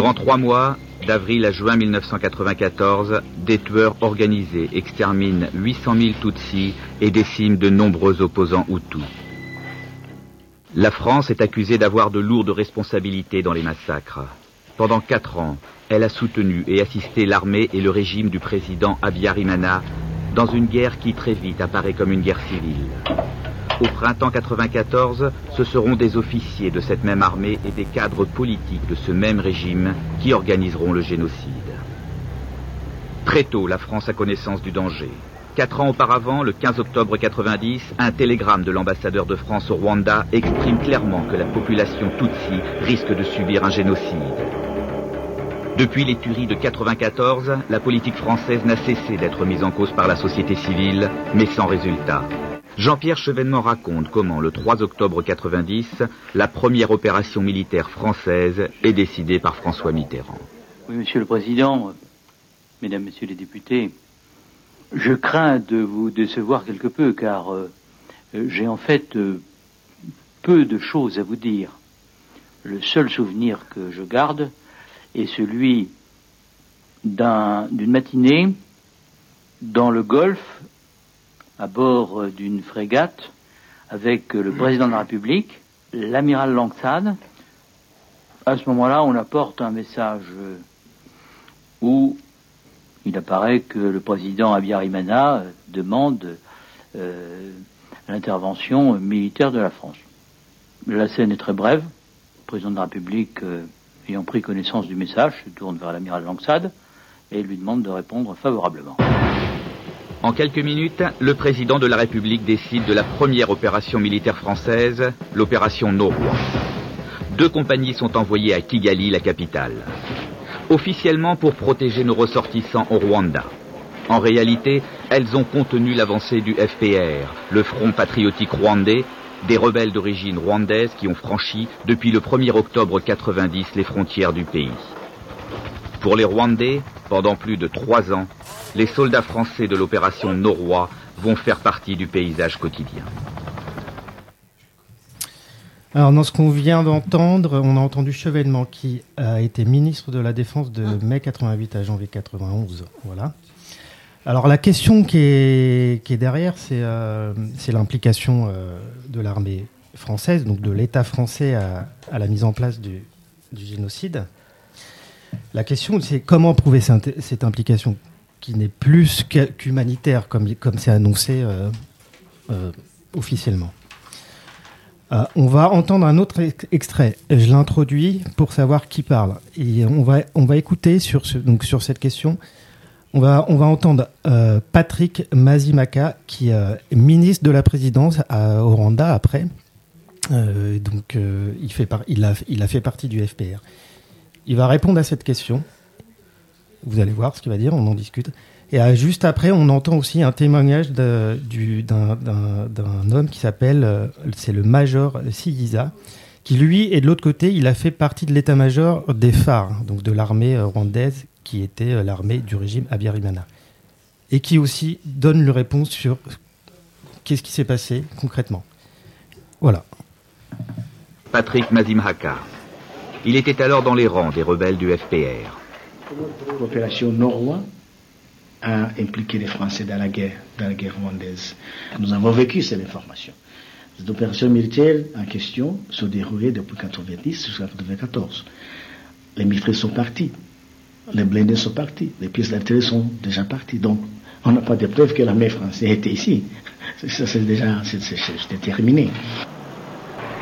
Durant trois mois, d'avril à juin 1994, des tueurs organisés exterminent 800 000 Tutsis et déciment de nombreux opposants Hutus. La France est accusée d'avoir de lourdes responsabilités dans les massacres. Pendant quatre ans, elle a soutenu et assisté l'armée et le régime du président Abiyarimana dans une guerre qui très vite apparaît comme une guerre civile. Au printemps 94, ce seront des officiers de cette même armée et des cadres politiques de ce même régime qui organiseront le génocide. Très tôt, la France a connaissance du danger. Quatre ans auparavant, le 15 octobre 90, un télégramme de l'ambassadeur de France au Rwanda exprime clairement que la population Tutsi risque de subir un génocide. Depuis les tueries de 94, la politique française n'a cessé d'être mise en cause par la société civile, mais sans résultat. Jean-Pierre Chevènement raconte comment, le 3 octobre 90, la première opération militaire française est décidée par François Mitterrand. Oui, Monsieur le Président, Mesdames, Messieurs les députés, je crains de vous décevoir quelque peu, car euh, j'ai en fait euh, peu de choses à vous dire. Le seul souvenir que je garde est celui d'une matinée dans le Golfe, à bord euh, d'une frégate, avec le président de la République, l'amiral Langsade. À ce moment-là, on apporte un message où il apparaît que le président Abiyarimana euh, demande euh, l'intervention militaire de la France. La scène est très brève. Le président de la République, euh, ayant pris connaissance du message, se tourne vers l'amiral Langsade et lui demande de répondre favorablement. En quelques minutes, le président de la République décide de la première opération militaire française, l'opération Noroi. Deux compagnies sont envoyées à Kigali, la capitale officiellement pour protéger nos ressortissants au Rwanda. En réalité, elles ont contenu l'avancée du FPR, le Front patriotique rwandais, des rebelles d'origine rwandaise qui ont franchi depuis le 1er octobre 90 les frontières du pays. Pour les Rwandais, pendant plus de trois ans, les soldats français de l'opération Noroi vont faire partie du paysage quotidien. Alors, dans ce qu'on vient d'entendre, on a entendu Chevènement, qui a été ministre de la Défense de mai 88 à janvier 91. Voilà. Alors, la question qui est, qui est derrière, c'est euh, l'implication euh, de l'armée française, donc de l'État français à, à, la mise en place du, du génocide. La question, c'est comment prouver cette, cette implication? Qui n'est plus qu'humanitaire, comme c'est annoncé euh, euh, officiellement. Euh, on va entendre un autre extrait. Je l'introduis pour savoir qui parle. Et on va, on va écouter sur, ce, donc sur cette question. On va, on va entendre Patrick Mazimaka, qui est ministre de la présidence à, au Rwanda après. Donc, il, fait par, il, a, il a fait partie du FPR. Il va répondre à cette question. Vous allez voir ce qu'il va dire, on en discute. Et euh, juste après, on entend aussi un témoignage d'un homme qui s'appelle, euh, c'est le major Siyiza, qui lui est de l'autre côté, il a fait partie de l'état-major des phares, donc de l'armée euh, rwandaise, qui était l'armée du régime Abiyarimana. Et qui aussi donne le réponse sur qu'est-ce qui s'est passé concrètement. Voilà. Patrick Mazimhaka. Il était alors dans les rangs des rebelles du FPR. L'opération Norwa a impliqué les Français dans la guerre, dans la guerre rwandaise. Nous avons vécu cette information. Les opérations militaires en question se déroulaient depuis 1990 jusqu'à 1994. Les militaires sont partis, les blindés sont partis, les pièces d'artillerie sont déjà parties. Donc, on n'a pas de preuve que l'armée française était ici. Ça, c'est déjà c'était terminé.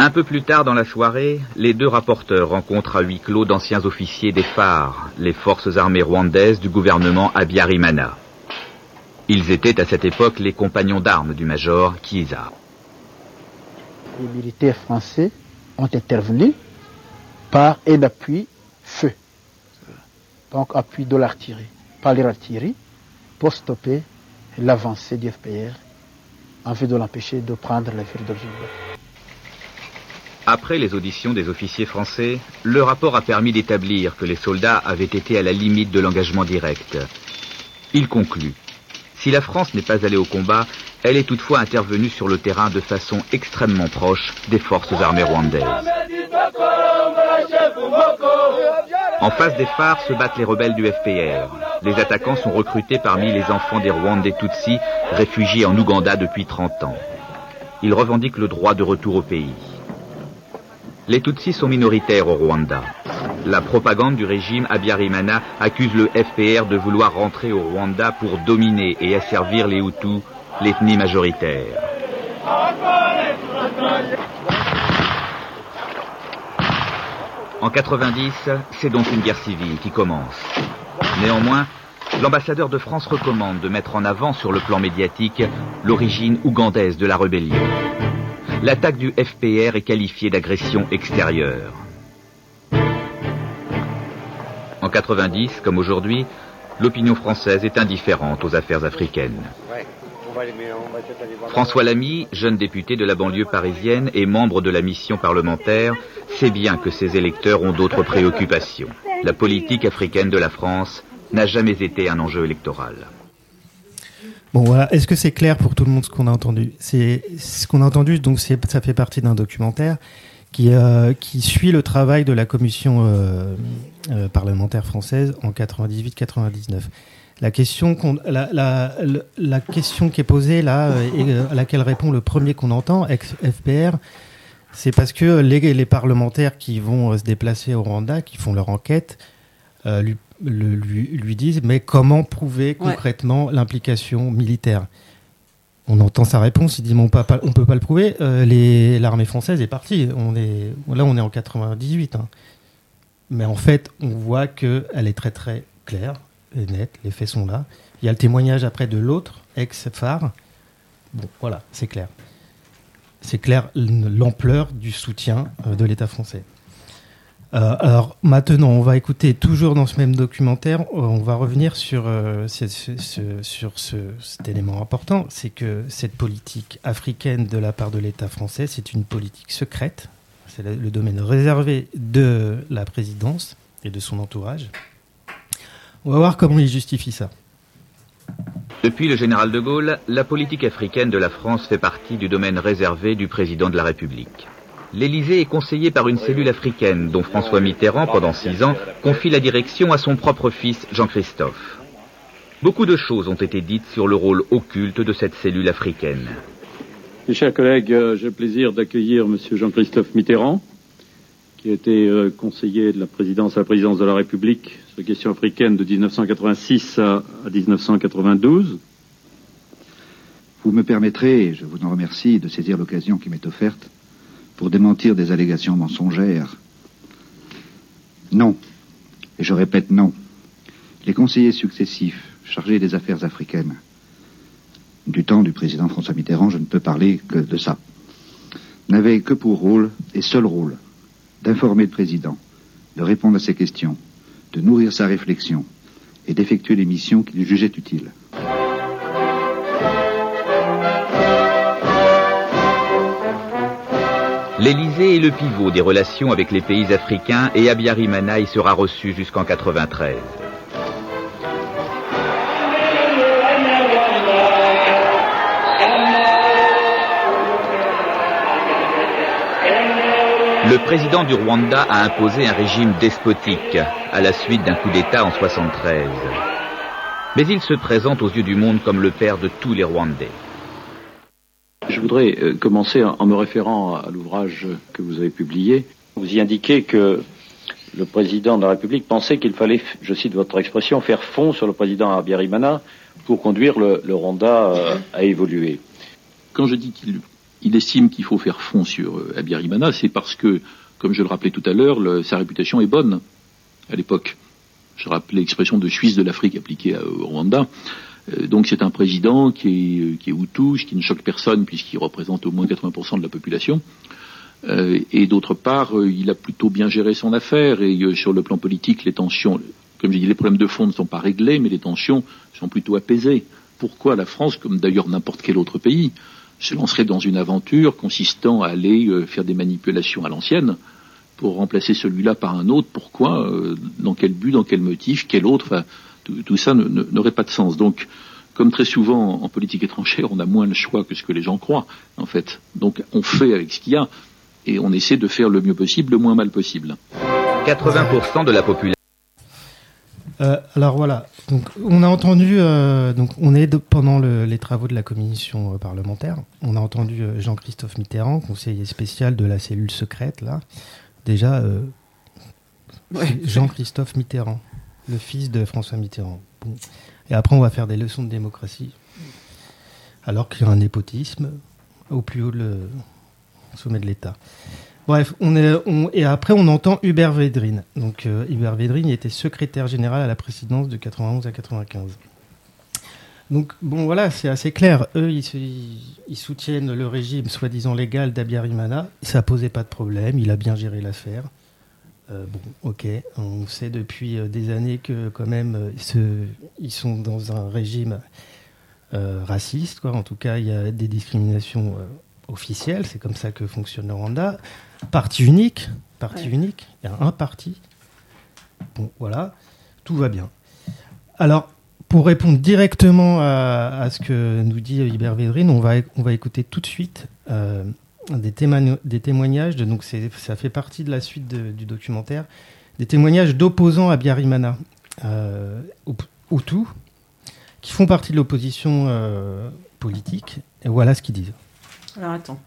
Un peu plus tard dans la soirée, les deux rapporteurs rencontrent à huis clos d'anciens officiers des phares, les forces armées rwandaises du gouvernement Abiyarimana. Ils étaient à cette époque les compagnons d'armes du major Kiza. Les militaires français ont intervenu par un appui feu, donc appui de l'artillerie, par l'artillerie, pour stopper l'avancée du FPR en vue de l'empêcher de prendre la ville de Juba. Après les auditions des officiers français, le rapport a permis d'établir que les soldats avaient été à la limite de l'engagement direct. Il conclut. Si la France n'est pas allée au combat, elle est toutefois intervenue sur le terrain de façon extrêmement proche des forces armées rwandaises. En face des phares se battent les rebelles du FPR. Les attaquants sont recrutés parmi les enfants des Rwandais Tutsis, réfugiés en Ouganda depuis 30 ans. Ils revendiquent le droit de retour au pays. Les Tutsis sont minoritaires au Rwanda. La propagande du régime Abiyarimana accuse le FPR de vouloir rentrer au Rwanda pour dominer et asservir les Hutus, l'ethnie majoritaire. En 90, c'est donc une guerre civile qui commence. Néanmoins, l'ambassadeur de France recommande de mettre en avant sur le plan médiatique l'origine ougandaise de la rébellion l'attaque du FPR est qualifiée d'agression extérieure. En 90, comme aujourd'hui, l'opinion française est indifférente aux affaires africaines. François Lamy, jeune député de la banlieue parisienne et membre de la mission parlementaire, sait bien que ses électeurs ont d'autres préoccupations. La politique africaine de la France n'a jamais été un enjeu électoral. Bon voilà, est-ce que c'est clair pour tout le monde ce qu'on a entendu? C'est ce qu'on a entendu, donc ça fait partie d'un documentaire qui, euh, suit le travail de la commission euh, euh, parlementaire française en 98-99. La question, question qui est posée là, et à laquelle répond le premier qu'on entend, ex-FPR, c'est parce que les, parlementaires qui vont se déplacer au Rwanda, qui font leur enquête, lui le, lui, lui, disent mais comment prouver concrètement l'implication militaire? On entend sa réponse, il dit mais on on peut pas le prouver. Euh, l'armée française est partie. On est là, on est en 98. Hein. Mais en fait, on voit que elle est très très claire et nette. Les faits sont là. Il y a le témoignage après de l'autre ex-phare. Bon, voilà, c'est clair. C'est clair l'ampleur du soutien euh, de l'État français. Euh, alors maintenant, on va écouter toujours dans ce même documentaire, euh, on va revenir sur, euh, sur cet élément important, c'est que cette politique africaine de la part de l'État français, c'est une politique secrète, c'est le domaine réservé de la présidence et de son entourage. On va voir comment il justifie ça. Depuis le général de Gaulle, la politique africaine de la France fait partie du domaine réservé du président de la République. L'Élysée est conseillé par une cellule africaine dont François Mitterrand, pendant six ans, confie la direction à son propre fils Jean-Christophe. Beaucoup de choses ont été dites sur le rôle occulte de cette cellule africaine. Mes chers collègues, euh, j'ai le plaisir d'accueillir M. Jean-Christophe Mitterrand, qui a été euh, conseiller de la présidence à la présidence de la République sur les questions africaines de 1986 à 1992. Vous me permettrez, et je vous en remercie, de saisir l'occasion qui m'est offerte pour démentir des allégations mensongères Non. Et je répète non. Les conseillers successifs chargés des affaires africaines du temps du président François Mitterrand, je ne peux parler que de ça, n'avaient que pour rôle, et seul rôle, d'informer le président, de répondre à ses questions, de nourrir sa réflexion et d'effectuer les missions qu'il jugeait utiles. L'Élysée est le pivot des relations avec les pays africains et Abiyarimana y sera reçu jusqu'en 93. Le président du Rwanda a imposé un régime despotique à la suite d'un coup d'État en 73. Mais il se présente aux yeux du monde comme le père de tous les Rwandais. Je voudrais euh, commencer en me référant à l'ouvrage que vous avez publié. Vous y indiquez que le président de la République pensait qu'il fallait, je cite votre expression, faire fond sur le président Abiyarimana pour conduire le, Rwanda euh, à évoluer. Quand je dis qu'il estime qu'il faut faire fond sur euh, c'est parce que, comme je le rappelais tout à l'heure, sa réputation est bonne à l'époque. Je rappelais l'expression de Suisse de l'Afrique appliquée au Rwanda. Euh, donc c'est un président qui est, euh, qui est qui ne choque personne puisqu'il représente au moins 80% de la population. Euh, et d'autre part, il a plutôt bien géré son affaire et sur le plan politique, les tensions, comme j'ai dit, les problèmes de fond ne sont pas réglés, mais les tensions sont plutôt apaisées. Pourquoi la France, comme d'ailleurs n'importe quel autre pays, se lancerait dans une aventure consistant à aller faire des manipulations à l'ancienne pour remplacer celui-là par un autre? Pourquoi? Dans quel but? Dans quel motif? Quel autre? Tout, ça n'aurait pas de sens. Donc, comme très souvent en politique étrangère, on a moins le choix que ce que les gens croient, en fait. Donc, on fait avec ce qu'il y a et on essaie de faire le mieux possible, le moins mal possible. 80% de la population Euh, alors voilà, donc on a entendu, euh, donc on est de- pendant le- les travaux de la commission euh, parlementaire, on a entendu euh, Jean-Christophe Mitterrand, conseiller spécial de la cellule secrète là. Déjà, euh, Ouais. Jean-Christophe Mitterrand, le fils de François Mitterrand. Et après, on va faire des leçons de démocratie, alors qu'il y a un népotisme au plus haut le sommet de l'État. Bref, on est, et après on entend Hubert Védrine. Donc euh, Hubert Védrine était secrétaire général à la présidence de 91 à 95. Donc bon voilà, c'est assez clair. Eux, ils soutiennent le régime soi-disant légal d'Abiyarimana. Ça posait pas de problème. Il a bien géré l'affaire. Euh, bon, ok. On sait depuis euh, des années que quand même euh, ce- ils sont dans un régime euh, raciste. Quoi. En tout cas, il y a des discriminations euh, officielles. C'est comme ça que fonctionne le Rwanda. Parti unique. Parti Ouais. unique. Il y a un parti. Bon, voilà. Tout va bien. Alors, pour répondre directement à, à ce que nous dit Hubert Védrine, on va, on va écouter tout de suite des, témoign- des témoignages, de, donc ça fait partie de la suite de- du documentaire, des témoignages d'opposants à Biarimana, euh, Hutu, Hutus, qui font partie de l'opposition euh, politique. Et voilà ce qu'ils disent. Alors attends.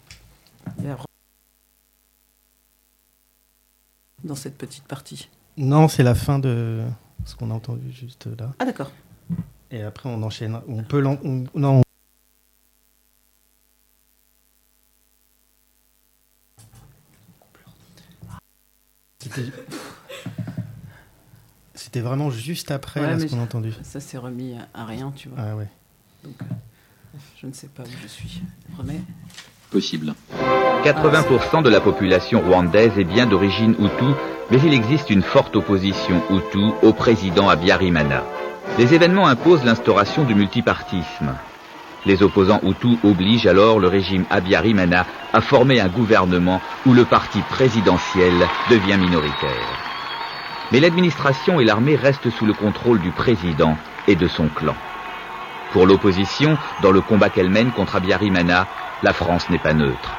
Dans cette petite partie. Non, c'est la fin de ce qu'on a entendu juste là. Ah d'accord. Et après, on enchaîne. On peut on- non, on- C'était- C'était vraiment juste après Ouais, là, ce qu'on a entendu. Ça s'est remis à, rien, tu vois. Ah ouais. Donc, euh, je ne sais pas où je suis. Remets. Possible. 80% de la population rwandaise est bien d'origine Hutu, mais il existe une forte opposition Hutu au président Abiyarimana. Les événements imposent l'instauration du multipartisme. Les opposants Hutus obligent alors le régime Abiyarimana à former un gouvernement où le parti présidentiel devient minoritaire. Mais l'administration et l'armée restent sous le contrôle du président et de son clan. Pour l'opposition, dans le combat qu'elle mène contre Abiyarimana, la France n'est pas neutre.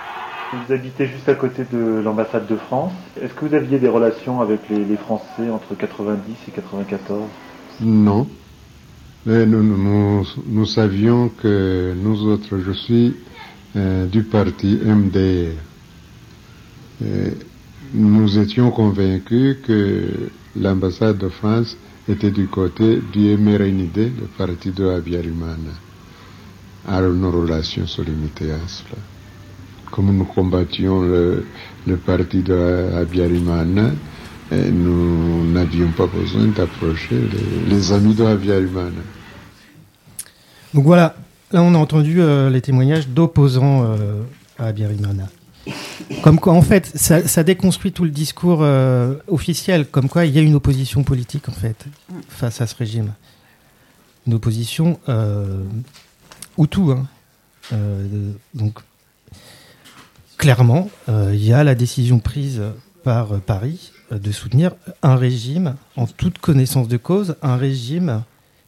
Vous habitez juste à côté de l'ambassade de France. Est-ce que vous aviez des relations avec les, les Français entre 90 et 94 Non. Nous, savions que nous autres, je suis euh, du parti MDR. Nous étions convaincus que l'ambassade de France était du côté du MRNID, le parti de Abiyarimana. Alors nos relations se limitaient à cela. Comme nous combattions le, le parti de Abiyarimana, et nous n'avions pas besoin d'approcher les, amis de Abiyarimana. Donc voilà, là on a entendu euh, les témoignages d'opposants euh, à Abiyarimana. Comme quoi, en fait, ça, déconstruit tout le discours euh, officiel, comme quoi il y a une opposition politique, en fait, face à ce régime. Une opposition Hutu. Hein. Donc, clairement, il y a la décision prise par Paris de soutenir un régime, en toute connaissance de cause, un régime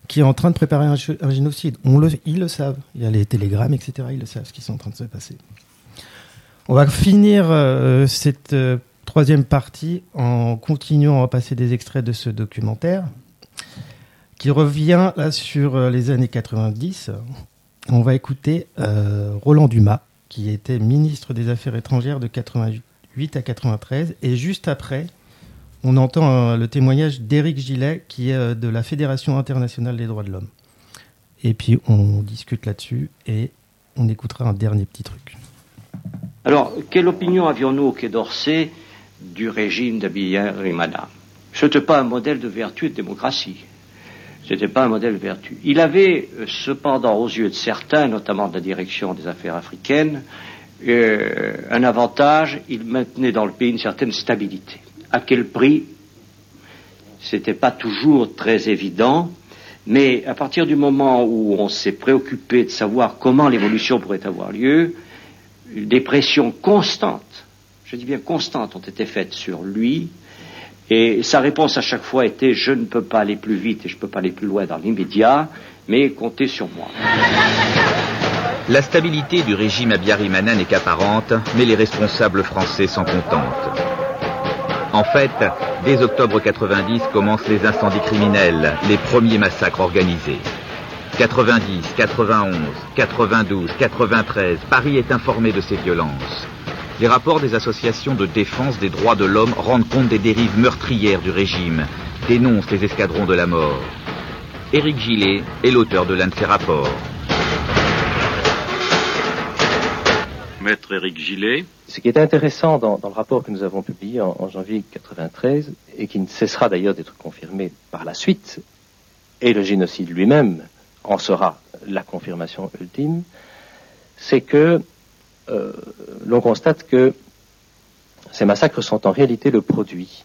qui est en train de préparer un, génocide. On le, ils le savent. Il y a les télégrammes, etc. Ils le savent, ce qui est en train de se passer. On va finir euh, cette euh, troisième partie en continuant à passer des extraits de ce documentaire qui revient sur euh, les années 90. On va écouter euh, Roland Dumas, qui était ministre des Affaires étrangères de 88 à 93. Et juste après, on entend euh, le témoignage d'Éric Gillet, qui est euh, de la Fédération internationale des droits de l'homme. Et puis on discute là-dessus et on écoutera un dernier petit truc. Alors, quelle opinion avions-nous au Quai d'Orsay du régime d'Abiyarimana Ce n'était pas un modèle de vertu et de démocratie. Ce n'était pas un modèle de vertu. Il avait euh, cependant, aux yeux de certains, notamment de la direction des affaires africaines, un avantage, il maintenait dans le pays une certaine stabilité. À quel prix C'était pas toujours très évident, mais à partir du moment où on s'est préoccupé de savoir comment l'évolution pourrait avoir lieu, des pressions constantes, je dis bien constantes, ont été faites sur lui, et sa réponse à chaque fois était je ne peux pas aller plus vite et je ne peux pas aller plus loin dans l'immédiat, mais comptez sur moi. La stabilité du régime Abiyarimana n'est qu'apparente, mais les responsables français s'en contentent. En fait, dès octobre 90 commencent les incendies criminels, les premiers massacres organisés. 90, 91, 92, 93, Paris est informé de ces violences. Les rapports des associations de défense des droits de l'homme rendent compte des dérives meurtrières du régime, dénoncent les escadrons de la mort. Éric Gillet est l'auteur de l'un de ces rapports. Maître Éric Gillet. Ce qui est intéressant dans, le rapport que nous avons publié en, janvier 93, et qui ne cessera d'ailleurs d'être confirmé par la suite, et le génocide lui-même en sera la confirmation ultime, c'est que euh, l'on constate que ces massacres sont en réalité le produit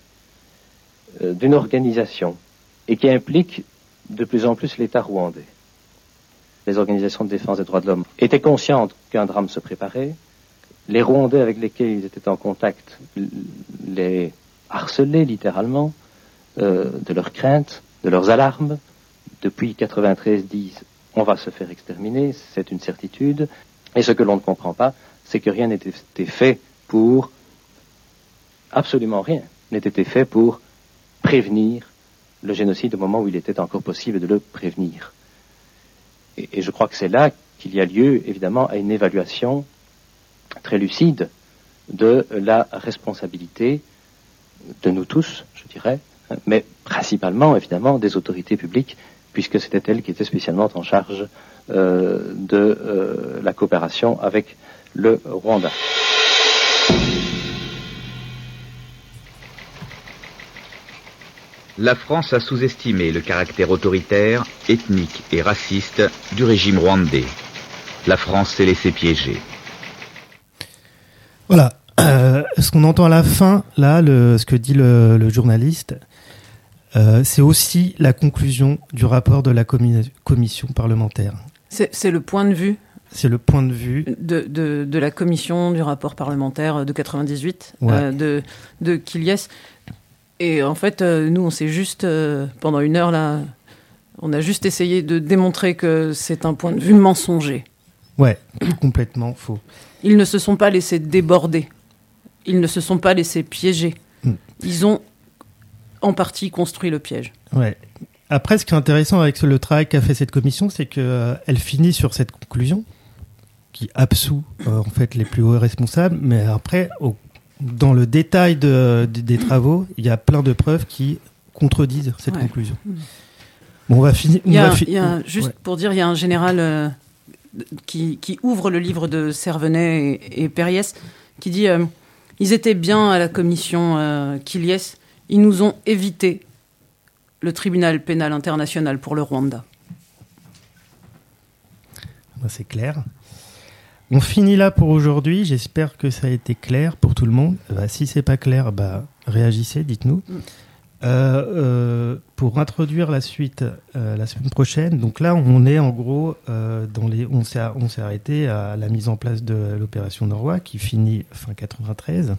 euh, d'une organisation et qui implique de plus en plus l'État rwandais. Les organisations de défense des droits de l'homme étaient conscientes qu'un drame se préparait. Les Rwandais avec lesquels ils étaient en contact les harcelaient littéralement euh, de leurs craintes, de leurs alarmes. Depuis 93 disent on va se faire exterminer, c'est une certitude. Et ce que l'on ne comprend pas, c'est que rien n'était fait pour absolument rien n'était fait pour prévenir le génocide au moment où il était encore possible de le prévenir. Et je crois que c'est là qu'il y a lieu, évidemment, à une évaluation très lucide de la responsabilité de nous tous, je dirais, mais principalement, évidemment, des autorités publiques, puisque c'était elles qui étaient spécialement en charge euh, de euh, la coopération avec le Rwanda. La France a sous-estimé le caractère autoritaire, ethnique et raciste du régime rwandais. La France s'est laissée piéger. Voilà. Euh, ce qu'on entend à la fin, là, le, ce que dit le, le journaliste, euh, c'est aussi la conclusion du rapport de la commi- commission parlementaire. C'est le point de vue C'est le point de vue. de, de, de la commission du rapport parlementaire de 98 Ouais. euh, de, de Kiliès. Et en fait, nous, on s'est juste, pendant une heure, là, on a juste essayé de démontrer que c'est un point de vue mensonger. Ouais, complètement faux. Ils ne se sont pas laissés déborder. Ils ne se sont pas laissés piéger. Mm. Ils ont en partie construit le piège. Ouais. Après, ce qui est intéressant avec le travail qu'a fait cette commission, c'est qu'elle finit sur cette conclusion qui absout euh, en fait les plus hauts responsables, mais après, au- dans le détail de- de- des travaux, il y a plein de preuves qui contredisent cette Ouais. conclusion. Mm. Bon, on va finir. Fi- juste ouais. pour dire, il y a un général euh, qui, qui ouvre le livre de Servenet et, et Périès qui dit euh, Ils étaient bien à la commission euh, Kiliès, ils nous ont évité le tribunal pénal international pour le Rwanda. Bah, c'est clair. On finit là pour aujourd'hui. J'espère que ça a été clair pour tout le monde. Bah, si c'est pas clair, bah, réagissez, dites-nous. Mm. Euh, euh, pour introduire la suite euh, la semaine prochaine, donc là on est en gros dans les, on s'est on s'est arrêté à la mise en place de l'opération Norwa qui finit fin 93,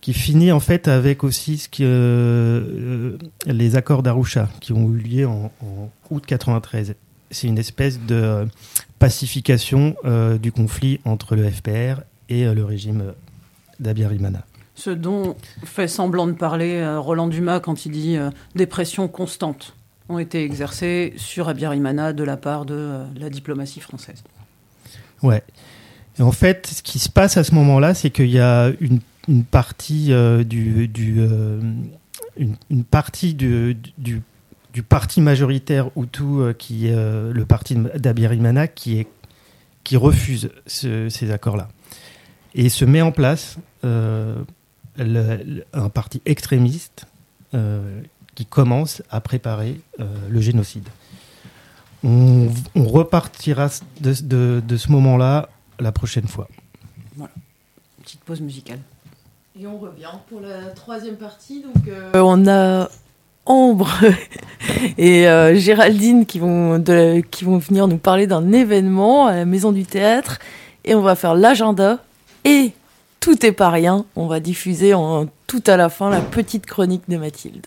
qui finit en fait avec aussi ce que les accords d'Arusha qui ont eu lieu en, août 93. C'est une espèce de pacification du conflit entre le FPR et le régime d'Abiyarimana. Ce dont fait semblant de parler euh, Roland Dumas quand il dit euh, des pressions constantes ont été exercées sur Abiyarimana de la part de euh, la diplomatie française. Ouais. Et en fait, ce qui se passe à ce moment-là, c'est qu'il y a une, une partie euh, du, du euh, une, partie du, du, parti majoritaire Hutu euh, qui est euh, le parti d'Abiyarimana qui est qui refuse ce- ces accords-là et se met en place euh, le- le- un parti extrémiste euh, qui commence à préparer euh, le génocide. On, on repartira de, de- de ce moment-là la prochaine fois. Voilà. Petite pause musicale. Et on revient pour la troisième partie. Donc, euh, on a Ambre et euh, Géraldine qui vont, de- qui vont venir nous parler d'un événement à la Maison du Théâtre. Et on va faire l'agenda. Et tout est pas rien. On va diffuser en tout à la fin la petite chronique de Mathilde.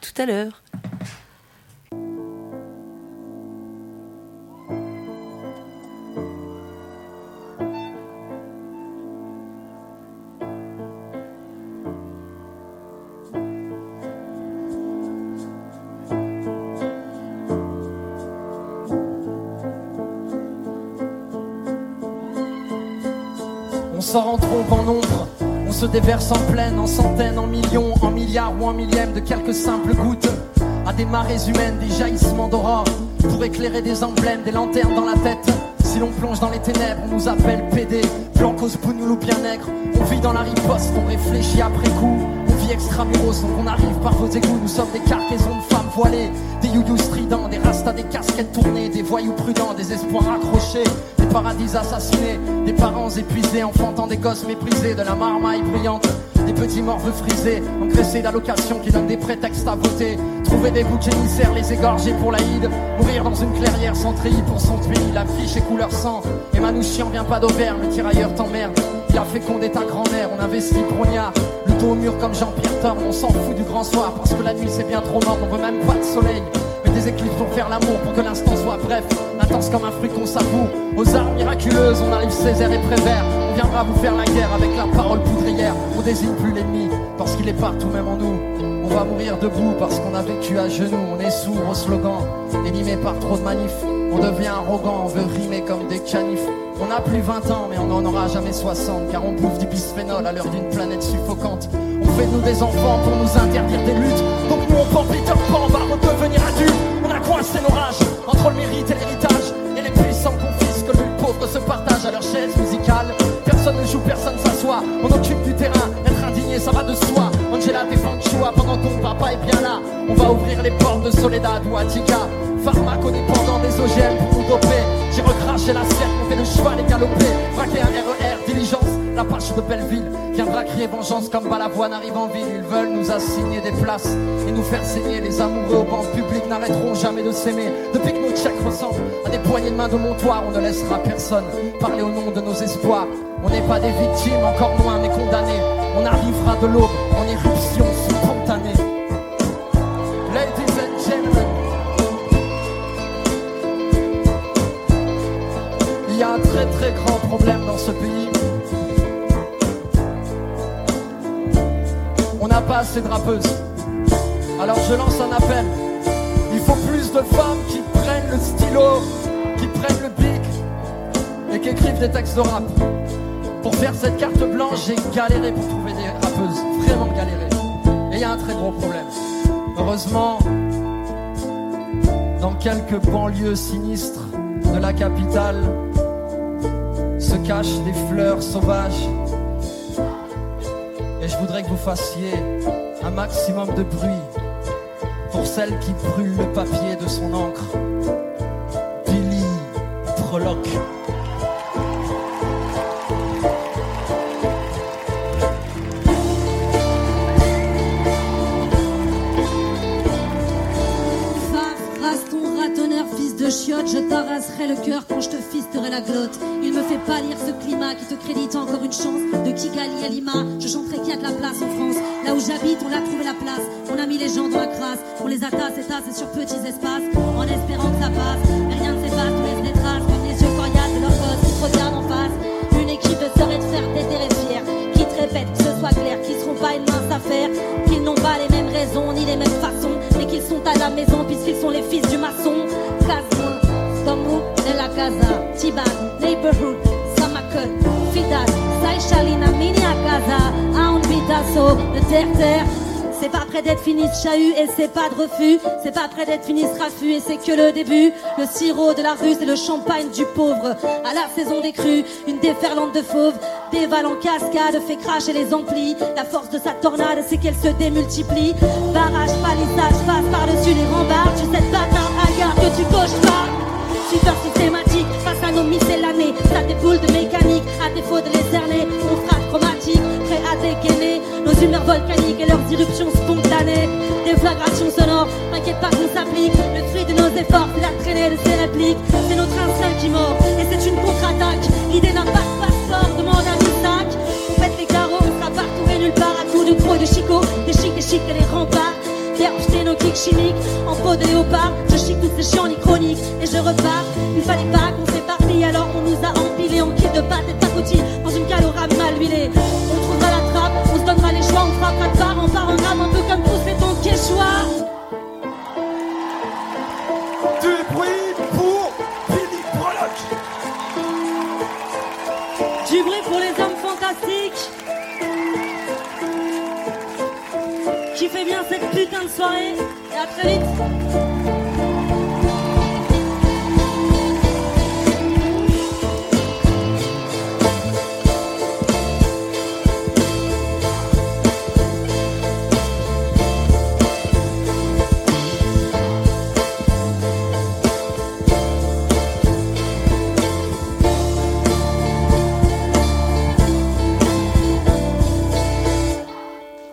Tout à l'heure. Se déverse en pleine, en centaines, en millions, en milliards ou en millièmes de quelques simples gouttes. À des marées humaines, des jaillissements d'aurore, pour éclairer des emblèmes, des lanternes dans la tête. Si l'on plonge dans les ténèbres, on nous appelle PD, blancos, ou bien nègre. On vit dans la riposte, on réfléchit après coup. Vit extramuros, donc on arrive par vos égouts. Nous sommes des cargaisons de femmes voilées, des youyous stridents, des rastas, des casquettes tournées, des voyous prudents, des espoirs accrochés, des paradis assassinés, des parents épuisés, enfantant des gosses méprisés, de la marmaille brillante. Des petits morveux frisés, engraissés d'allocations qui donnent des prétextes à voter. Trouver des boucs émissaires, les égorger pour l'Aïd. Mourir dans une clairière sans treillis pour son. La fiche est couleur sang. Et Manouchian vient pas d'Auvergne, le tirailleur t'emmerde. A fécondé ta grand-mère, on investit brognard. Le dos au mur comme Jean-Pierre Thorne, on s'en fout du grand soir parce que la nuit c'est bien trop mort, on veut même pas de soleil. Mais des éclipses pour faire l'amour, pour que l'instant soit bref. Intense comme un fruit qu'on savoure. Aux armes miraculeuses, on arrive Césaire et Prévert. On viendra vous faire la guerre avec la parole poudrière. On désigne plus l'ennemi parce qu'il est partout, même en nous. On va mourir debout parce qu'on a vécu à genoux. On est sourd au slogan, animé par trop de manifs. On devient arrogant, on veut rimer comme des canifs. On n'a plus 20 ans, mais on n'en aura jamais 60, car on bouffe du bisphénol à l'heure d'une planète suffocante. On fait nous des enfants pour nous interdire des luttes. Donc nous, on porte Peter Pan, on va redevenir adultes. On a coincé nos rages entre le mérite et l'héritage. Et les puissants confisquent, le pauvre se partagent à leur chaise musicale. Personne ne joue, personne s'assoit. On occupe du terrain, être indigné, ça va de soi. Angela défend Chua pendant ton papa est bien là. On va ouvrir les portes de Soledad ou Attica. Pharmacodépendant des OGM pour nous doper. J'ai recraché l'assiette, monté le cheval et galopé. Braqué un RER, diligence. La pâche de Belleville viendra crier vengeance comme Balavoine arrive en ville. Ils veulent nous assigner des places et nous faire saigner. Les amoureux au banc public n'arrêteront jamais de s'aimer. Depuis que nos chèques ressemblent à des poignées de main de montoir, on ne laissera personne parler au nom de nos espoirs. On n'est pas des victimes, encore moins mais condamnés. On arrivera de l'aube en éruption De rappeuses. Alors je lance un appel. Il faut plus de femmes qui prennent le stylo, qui prennent le bic et qui écrivent des textes de rap. Pour faire cette carte blanche, j'ai galéré pour trouver des rappeuses. Vraiment galéré. Et il y a un très gros problème. Heureusement, dans quelques banlieues sinistres de la capitale, se cachent des fleurs sauvages. Et je voudrais que vous fassiez un maximum de bruit pour celle qui brûle le papier de son encre. Billy Proloque. Faf, rase ton ratonneur, fils de chiotte, je t'arraserai le cœur quand je te fisterai la glotte. Il me fait pâlir ce climat qui te crédite encore une chance. Kigali à Lima, je chanterai qu'il y a de la place en France. Là où j'habite, on a trouvé la place. On a mis les gens dans la crasse. On les attasse et tasse sur petits espaces. En espérant que ça passe. Rien ne s'efface, on laisse des traces. Comme les yeux coriaces de leurs gosses qui te regardent en face. Une équipe de sœurs et de frères et fiers. Qui te répètent que ce soit clair, qu'ils seront pas une mince affaire. Qu'ils n'ont pas les mêmes raisons ni les mêmes façons. Mais qu'ils sont à la maison puisqu'ils sont les fils du maçon. Casse-moi, Stomu de la Casa, Tiban, Neighborhood, Samakot, Fidas, Le terre-terre. C'est pas près d'être fini ce chahut et c'est pas de refus. C'est pas près d'être fini ce raffut et c'est que le début. Le sirop de la rue, c'est le champagne du pauvre. À la saison des crues, une déferlante de fauves. Dévale en cascade, fait cracher les amplis. La force de sa tornade, c'est qu'elle se démultiplie. Barrage, palissage, passe par-dessus les rembarres. Tu sais pas à que tu coches pas. Super systématique face à nos miscellanées. Ça déboule de mécanique, à défaut de les cerner. On frappe chromatique, prêt à dégainer nos humeurs volcaniques et leurs irruptions spontanées. Déflagration sonore, t'inquiète pas qu'on s'applique. Le fruit de nos efforts, la traînée de ces répliques. C'est notre instinct qui mord et c'est une contre-attaque. L'idée n'a pas de passeport, demande un sac. On pète les carreaux, on sera partout et nulle part. À coups de gros et de chicot, des chics, des chics et les remparts. Nos kicks chimiques en peau de léopard. Je chic toutes ces chiens chroniques et je repars. Il fallait pas qu'on s'éparpille, alors on nous a empilés en kit de pâte et de pacotille dans une calorame mal huilée. On trouvera la trappe, on se donnera les choix, on frappera de part en part en rame, un peu comme tous les temps quechua. Du bruit pour Proloque. Du bruit pour les hommes fantastiques. Fait bien cette putain de soirée. Et à très vite.